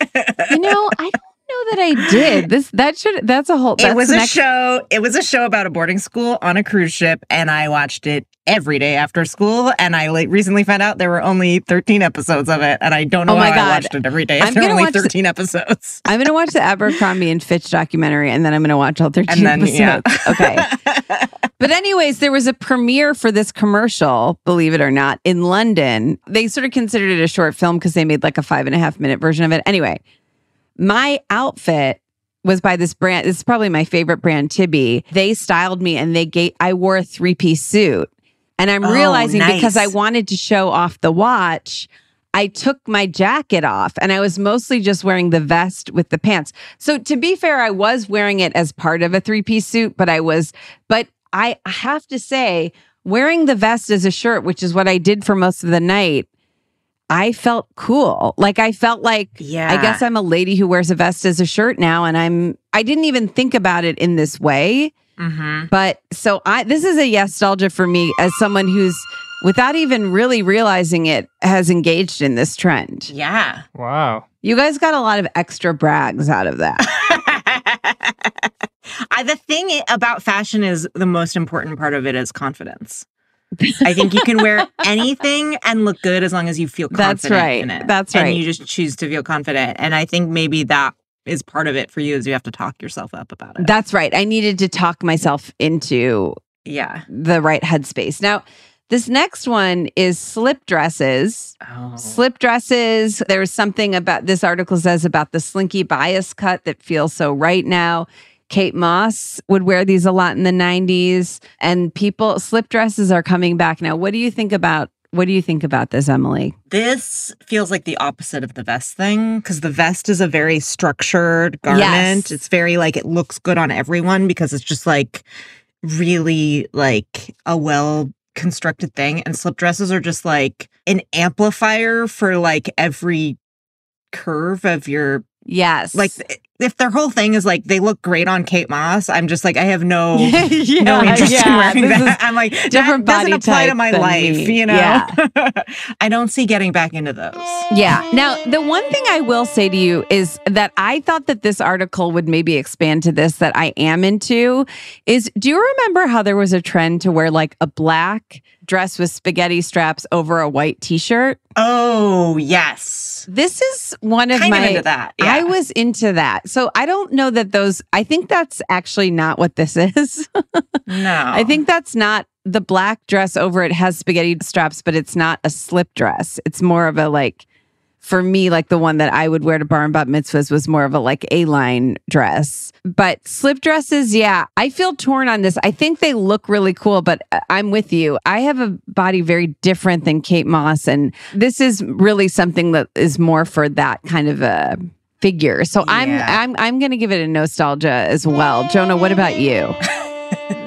you know, I don't know that I did. This that should that's a whole. That's it was a next- show. It was a show about a boarding school on a cruise ship, and I watched it every day after school. And I like recently found out there were only 13 episodes of it, and I don't know Oh my how God. I watched it every day. I'm If there were only watch the- 13 episodes. I'm gonna watch the Abercrombie and Fitch documentary, and then I'm gonna watch all 13 And then, episodes. yeah. Okay. But anyways, there was a premiere for this commercial, believe it or not, in London. They sort of considered it a short film because they made like a five and a half minute version of it. Anyway, my outfit was by this brand. This is probably my favorite brand, Tibi. They styled me and they gave I wore a three piece suit. And I'm Oh, realizing because I wanted to show off the watch, I took my jacket off and I was mostly just wearing the vest with the pants. So to be fair, I was wearing it as part of a three piece suit, but I was, but I have to say, wearing the vest as a shirt, which is what I did for most of the night, I felt cool. Like I felt like Yeah. I guess I'm a lady who wears a vest as a shirt now and I'm I didn't even think about it in this way. Mm-hmm. But so I this is a nostalgia for me as someone who's without even really realizing it has engaged in this trend. Yeah. Wow. You guys got a lot of extra brags out of that. I, the thing about fashion is the most important part of it is confidence. I think you can wear anything and look good as long as you feel confident That's right. in it. That's right. And right. you just choose to feel confident. And I think maybe that is part of it for you is you have to talk yourself up about it. That's right. I needed to talk myself into yeah. the right headspace. Now, this next one is slip dresses. Oh. Slip dresses. There's something about this article says about the slinky bias cut that feels so right now. Kate Moss would wear these a lot in the 90s and people slip dresses are coming back now. What do you think about what do you think about this, Emily? This feels like the opposite of the vest thing because the vest is a very structured garment. Yes. It's very like it looks good on everyone because it's just like really like a well constructed thing. And slip dresses are just like an amplifier for like every curve of your Yes. like if their whole thing is like they look great on Kate Moss, I'm just like I have no Yeah, no interest in wearing that. I'm like different that doesn't apply to my life, me. you know. Yeah. I don't see getting back into those. Yeah. Now, the one thing I will say to you is that I thought that this article would maybe expand to this that I am into is do you remember how there was a trend to wear like a black dress with spaghetti straps over a white t-shirt? Oh yes, This is one of kind my of into that. Yeah. I was into that. So I don't know that those I think that's actually not what this is. no, I think that's not the black dress over it has spaghetti straps, but it's not a slip dress. It's more of a like, for me, like the one that I would wear to bar and bat mitzvahs was more of a like A line dress. But slip dresses, yeah, I feel torn on this. I think they look really cool, but uh, I'm with you. I have a body very different than Kate Moss, and this is really something that is more for that kind of a figure. So I'm I'm I'm gonna give it a nostalgia as well. Jonah, what about you?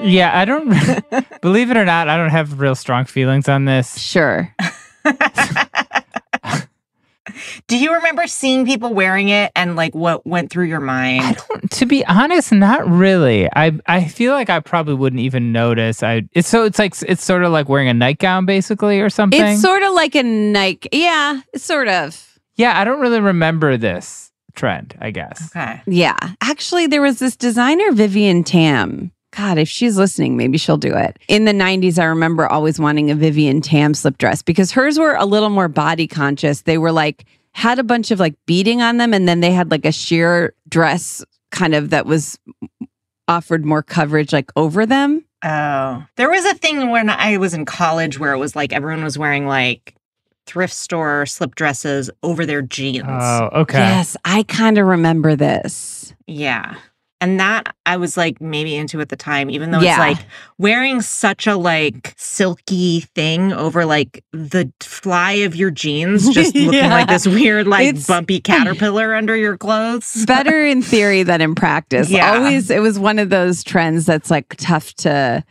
Yeah, I don't believe it or not, I don't have real strong feelings on this. Sure. Do you remember seeing people wearing it and like what went through your I mind? don't, to be honest, not really. I I feel like I probably wouldn't even notice. I it's so it's like it's sort of like wearing a nightgown basically or something. It's sort of like a Nike. Yeah, sort of. yeah, I don't really remember this. trend, I guess. Okay. Yeah. Actually, there was this designer, Vivienne Tam. God, if she's listening, maybe she'll do it. In the 90s, I remember always wanting a Vivienne Tam slip dress because hers were a little more body conscious. They were like, had a bunch of like beading on them, and then they had like a sheer dress kind of that was offered more coverage like over them. Oh, there was a thing when I was in college where it was like everyone was wearing like thrift store slip dresses over their jeans. Oh, okay. Yes, I kind of remember this. Yeah. And that I was like maybe into at the time, even though Yeah. it's like wearing such a like silky thing over like the fly of your jeans, just looking Yeah. like this weird, like It's- bumpy caterpillar under your clothes. Better in theory than in practice. Yeah. Always, it was one of those trends that's like tough to,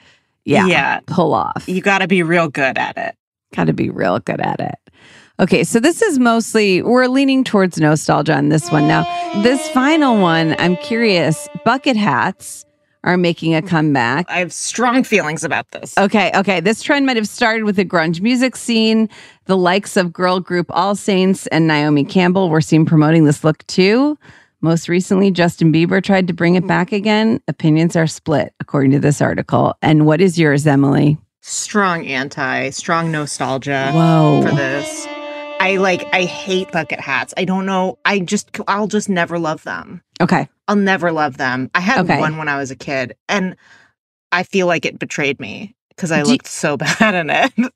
yeah, Yeah. pull off. You got to be real good at it. Got to be real good at it. Okay, so this is mostly, we're leaning towards nostalgia on this one. Now, this final one, I'm curious bucket hats are making a comeback. I have strong feelings about this. Okay, okay. This trend might have started with the grunge music scene. The likes of girl group All Saints and Naomi Campbell were seen promoting this look too. Most recently, Justin Bieber tried to bring it hmm. back again. Opinions are split, according to this article. And what is yours, Emily? Strong anti, strong nostalgia Whoa. for this. I like, I hate bucket hats. I don't know. I just, I'll just never love them. Okay. I'll never love them. I had Okay. one when I was a kid, and I feel like it betrayed me because I Do- looked so bad in it.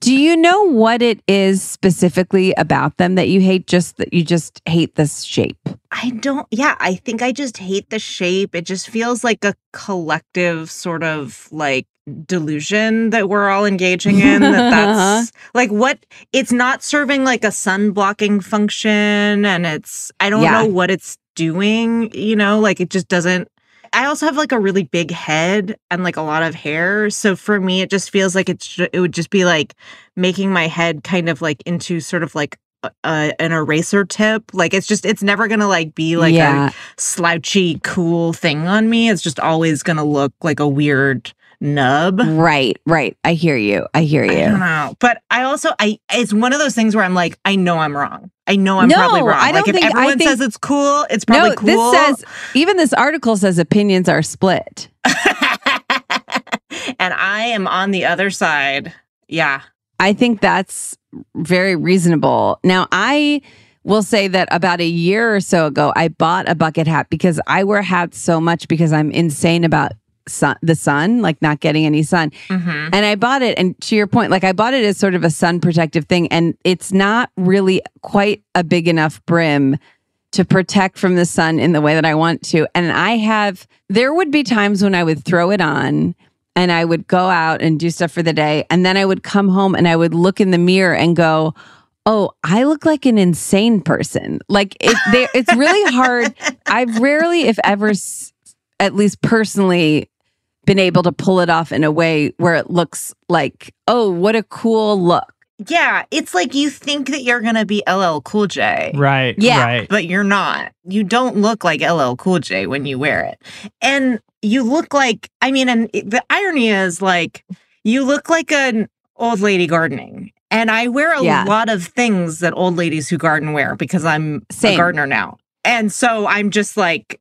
Do you know what it is specifically about them that you hate? Just that you just hate this shape? I don't, yeah, I think I just hate the shape. It just feels like a collective sort of like delusion that we're all engaging in. that that's uh-huh. like what it's not serving like a sun blocking function, and it's, I don't Yeah. know what it's doing, you know, like it just doesn't. I also have like a really big head and like a lot of hair. So for me, it just feels like it's it would just be like making my head kind of like into sort of like an eraser tip. Like it's just it's never gonna like be like Yeah. a slouchy cool thing on me. It's just always gonna look like a weird nub. Right, right. I hear you. I hear you. I don't know, but I also I it's one of those things where I'm like I know I'm wrong. I know I'm probably wrong. I don't like if think- I everyone think- says it's cool, it's probably No, cool. this says even this article says opinions are split. and I am on the other side. Yeah. I think that's very reasonable. Now, I will say that about a year or so ago, I bought a bucket hat because I wear hats so much because I'm insane about sun, the sun, like not getting any sun. Mm-hmm. And I bought it, and to your point, like I bought it as sort of a sun protective thing, and it's not really quite a big enough brim to protect from the sun in the way that I want to. And I have, there would be times when I would throw it on and I would go out and do stuff for the day. And then I would come home and I would look in the mirror and go, Oh, I look like an insane person. Like it, they, it's really hard. I've rarely, if ever, s- at least personally, been able to pull it off in a way where it looks like, oh, what a cool look. Yeah, it's like you think that you're gonna be LL Cool J. Right. Yeah. Right. But you're not. You don't look like LL Cool J when you wear it. And you look like, I mean, and the irony is like, you look like an old lady gardening. And I wear a Yeah. lot of things that old ladies who garden wear because I'm Same. a gardener now. And so I'm just like,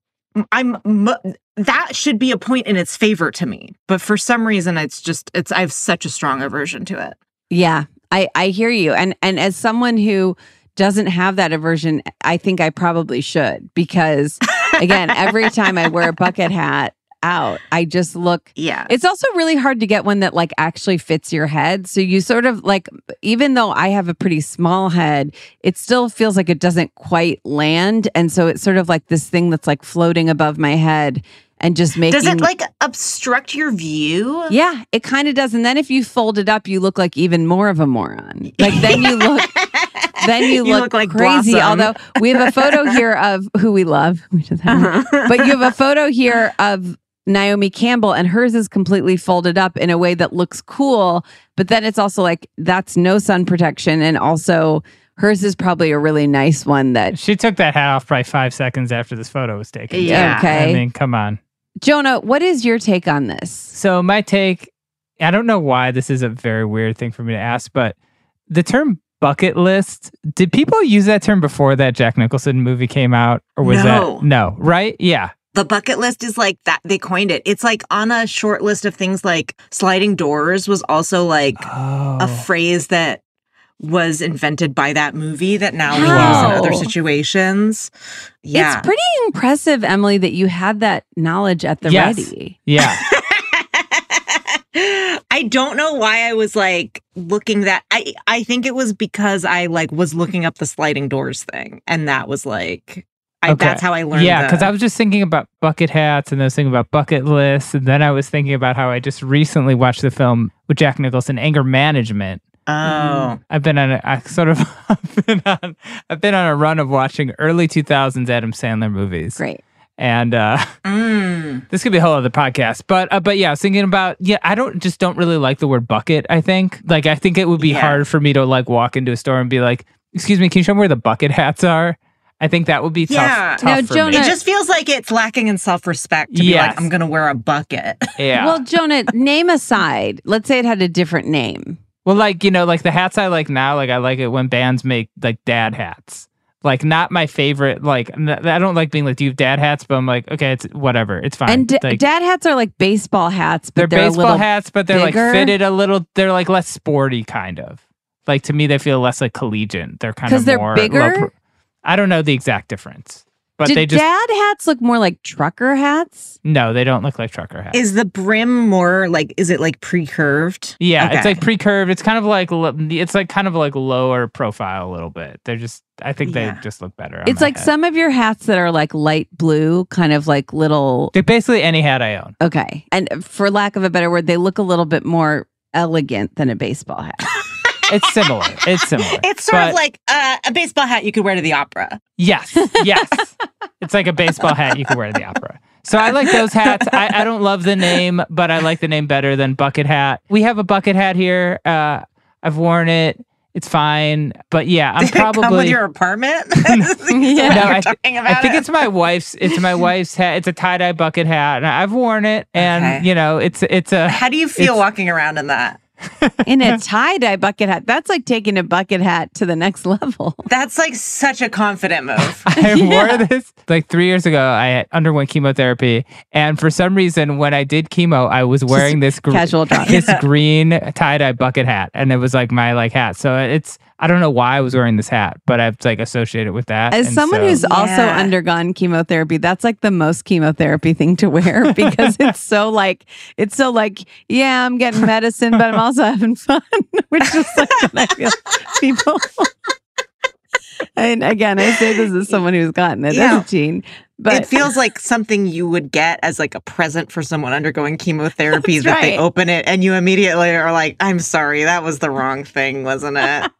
I'm, that should be a point in its favor to me. But for some reason, it's just, it's, I have such a strong aversion to it. Yeah, I I hear you. And and as someone who doesn't have that aversion, I think I probably should because again, every time I wear a bucket hat out, I just look Yeah. It's also really hard to get one that like actually fits your head. So you sort of like even though I have a pretty small head, it still feels like it doesn't quite land and so it's sort of like this thing that's like floating above my head and just making Does it like obstruct your view? yeah, it kind of does. And then if you fold it up, you look like even more of a moron. Like then you look then you, You look, look like crazy. Blossom. Although we have a photo here of who we love. We have uh-huh. but you have a photo here of Naomi Campbell and hers is completely folded up in a way that looks cool, but then it's also like that's no sun protection and also hers is probably a really nice one that She took that hat off probably five seconds after this photo was taken. Yeah. Okay. I mean, come on. Jonah, what is your take on this? So my take, I don't know why this is a very weird thing for me to ask, but the term bucket list. Did people use that term before that Jack Nicholson movie came out, or was No. that no? Right? Yeah. The bucket list is like that. They coined it. It's like on a short list of things like sliding doors was also like Oh. a phrase that was invented by that movie that now we use in other situations. Yeah. It's pretty impressive, Emily, that you had that knowledge at the Yes. ready. Yeah. I don't know why I was like looking that I I think it was because I like was looking up the sliding doors thing and that was like I, Okay. that's how I learned Yeah, the- because I was just thinking about bucket hats and I was thinking about bucket lists. And then I was thinking about how I just recently watched the film with Jack Nicholson, Anger Management. Oh. I've been on a I sort of I've been on I've been on a run of watching early 2000s Adam Sandler movies. Great. And uh Mm. this could be a whole other podcast. But uh, but yeah, I was thinking about yeah, I don't just don't really like the word bucket, I think. Like I think it would be Yeah. hard for me to like walk into a store and be like, "Excuse me, can you show me where the bucket hats are?" I think that would be tough. Yeah. tough Now, for Jonah- me. It just feels like it's lacking in self-respect to be like I'm going to wear a bucket. yeah. Well, Jonah, name aside, let's say it had a different name. Well, like, you know, like the hats I like now, like I like it when bands make like dad hats. Like not my favorite, like I don't like being like, do you have dad hats? But I'm like, okay, it's whatever. It's fine. And d- like, dad hats are like baseball hats, they're, but they're, baseball little hats, but they're bigger. like fitted a little, they're like less sporty kind of. Like to me, they feel less like collegiate. They're kind of they're more bigger? low pro- I don't know the exact difference, but Do they just, dad hats look more like trucker hats? no, they don't look like trucker hats. Is the brim more like is it like pre-curved? Yeah, it's like pre-curved. It's kind of like it's like kind of like lower profile a little bit. They're just I think Yeah. they just look better. on It's like head. some of your hats that are like light blue, kind of like little. They're basically any hat I own. Okay. And for lack of a better word, they look a little bit more elegant than a baseball hat. It's similar. It's similar. It's sort of like uh, a baseball hat you could wear to the opera. yes, yes. it's like a baseball hat you could wear to the opera. So I like those hats. I, I don't love the name, but I like the name better than bucket hat. We have a bucket hat here. Uh, I've worn it. It's fine. But yeah, I'm Did it come with your apartment? Yeah. yeah, No, I, th- I think it. it's my wife's. It's my wife's hat. It's a tie dye bucket hat, and I've worn it. And Okay. you know, it's it's a. How do you feel walking around in that? In a tie dye bucket hat. That's like taking a bucket hat to the next level. That's like such a confident move. I Yeah. wore this like three years ago. I underwent chemotherapy, and for some reason, when I did chemo, I was wearing this gr- Casual drop. this green tie dye bucket hat, and it was like my like hat. So it's I don't know why I was wearing this hat, but I've like associated with that. As and someone so- who's also undergone chemotherapy, that's like the most chemotherapy thing to wear because it's so like it's so like, yeah, I'm getting medicine, but I'm also having fun, which is like I feel people. and again, I say this as someone who's gotten it Yeah. as a teen, but it feels like something you would get as like a present for someone undergoing chemotherapy That's that they open it and you immediately are like, I'm sorry, that was the wrong thing, wasn't it?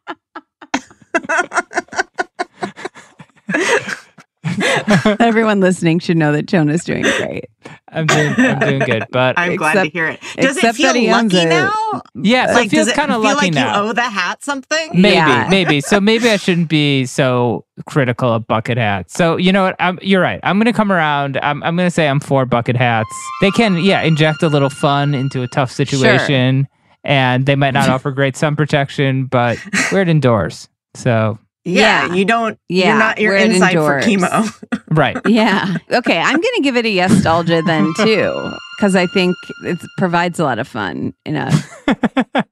everyone listening should know that Jonah's doing great. I'm doing I'm doing good, but I'm glad to hear it. Does it feel that he owns lucky a- now? yes, Like, it feels kind of lucky like now. you owe the hat something? Maybe, Yeah. maybe. So maybe I shouldn't be so critical of bucket hats. So you know what? I'm, you're right. I'm going to come around. I'm, I'm going to say I'm for bucket hats. They can, yeah, inject a little fun into a tough situation, and they might not offer great sun protection, but wear it indoors. So Yeah, Yeah. you don't. Yeah, you're not. You're wear it inside for chemo. right. Yeah. Okay. I'm going to give it a yes, nostalgia then too, because I think it provides a lot of fun in a.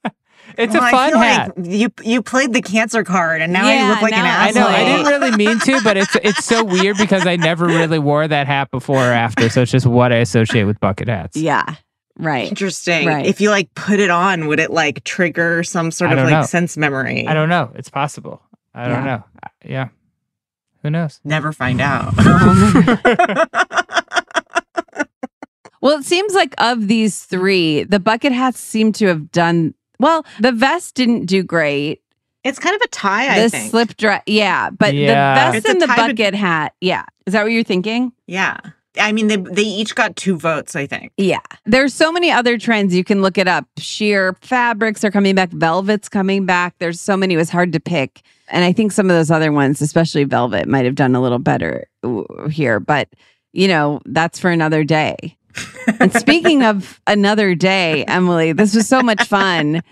It's Well, a I fun feel hat. Like you you played the cancer card, and now Yeah, you look like an now I know. I didn't really mean to, but it's it's so weird because I never really wore that hat before or after. So it's just what I associate with bucket hats. Yeah. Right. Interesting. Right. If you like put it on, would it like trigger some sort of like know. sense memory? I don't know. It's possible. I don't Yeah. know. Yeah. Who knows? Never find out. Well, it seems like of these three, the bucket hats seem to have done well. The vest didn't do great. it's kind of a tie. I the think. slip dress, yeah, but Yeah. the vest It's and the tie bet- bucket hat, yeah. Is that what you're thinking? Yeah. I mean, they they each got two votes. I think. Yeah. There's so many other trends you can look it up. Sheer fabrics are coming back, velvet's coming back. There's so many. It was hard to pick. And I think some of those other ones, especially velvet, might have done a little better here. But, you know, that's for another day. and speaking of another day, Emily, this was so much fun.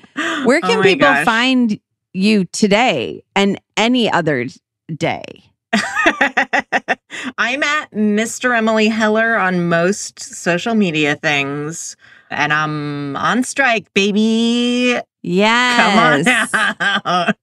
Where Oh can my people gosh. find you today and any other day? I'm at Mr. Emily Heller on most social media things, and I'm on strike, baby. Yes. Come on out.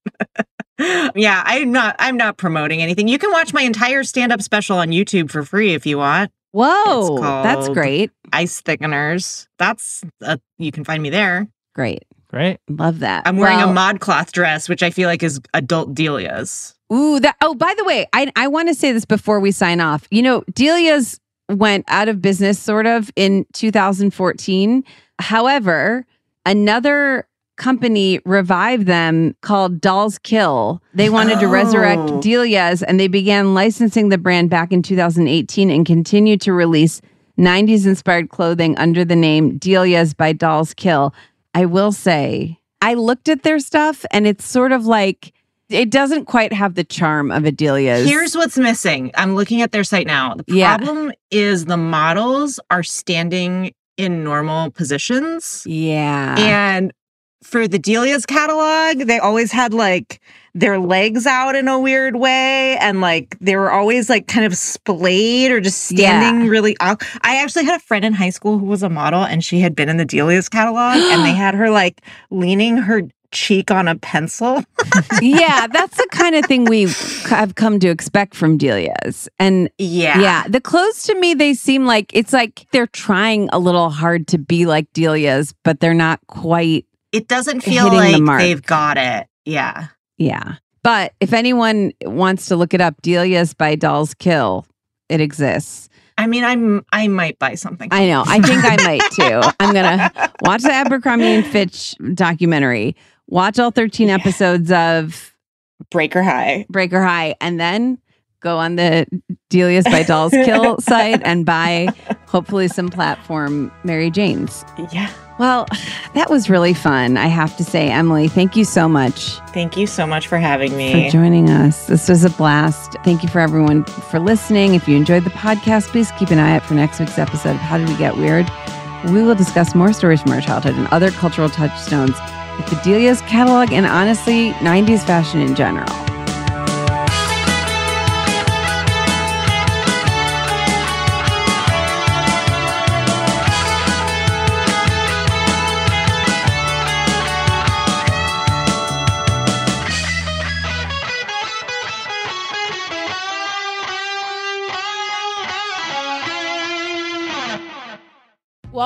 yeah, I'm not. I'm not promoting anything. You can watch my entire stand-up special on YouTube for free if you want. Whoa, that's great. Ice thickeners. That's uh, you can find me there. Great. Great. Love that. I'm wearing Well- a modcloth dress, which I feel like is adult Delia's. Ooh, that. Oh, by the way, I I want to say this before we sign off. You know, Delia's went out of business sort of in 2014. However, another company revived them called Dolls Kill. They wanted to resurrect Oh. Delia's and they began licensing the brand back in 2018 and continued to release 90s inspired clothing under the name Delia's by Dolls Kill. I will say, I looked at their stuff and it's sort of like it doesn't quite have the charm of a Delia's. Here's what's missing. I'm looking at their site now. The Yeah. problem is the models are standing in normal positions. yeah. And for the Delia's catalog, they always had like their legs out in a weird way and like they were always like kind of splayed or just standing Yeah. really off. I actually had a friend in high school who was a model and she had been in the Delia's catalog and they had her like leaning her cheek on a pencil. yeah, that's the kind of thing we have come to expect from Delia's. And yeah. yeah, the clothes to me, they seem like it's like they're trying a little hard to be like Delia's, but they're not quite. It doesn't feel the like mark. they've got it. Yeah. Yeah. But if anyone wants to look it up, Delia's by Dolls Kill, it exists. I mean, I'm I might buy something. I know. I think I might too. I'm gonna watch the Abercrombie and Fitch documentary, watch all 13 episodes of Breaker High. Breaker High, and then go on the Delia's by Dolls Kill site and buy hopefully some platform Mary Jane's. Yeah. Well, that was really fun. I have to say, Emily, thank you so much Thank you so much for having me. for joining us. This was a blast. Thank you for everyone for listening. If you enjoyed the podcast, please keep an eye out for next week's episode of How Did We Get Weird? We will discuss more stories from our childhood and other cultural touchstones with the Delia's catalog and honestly, 90s fashion in general.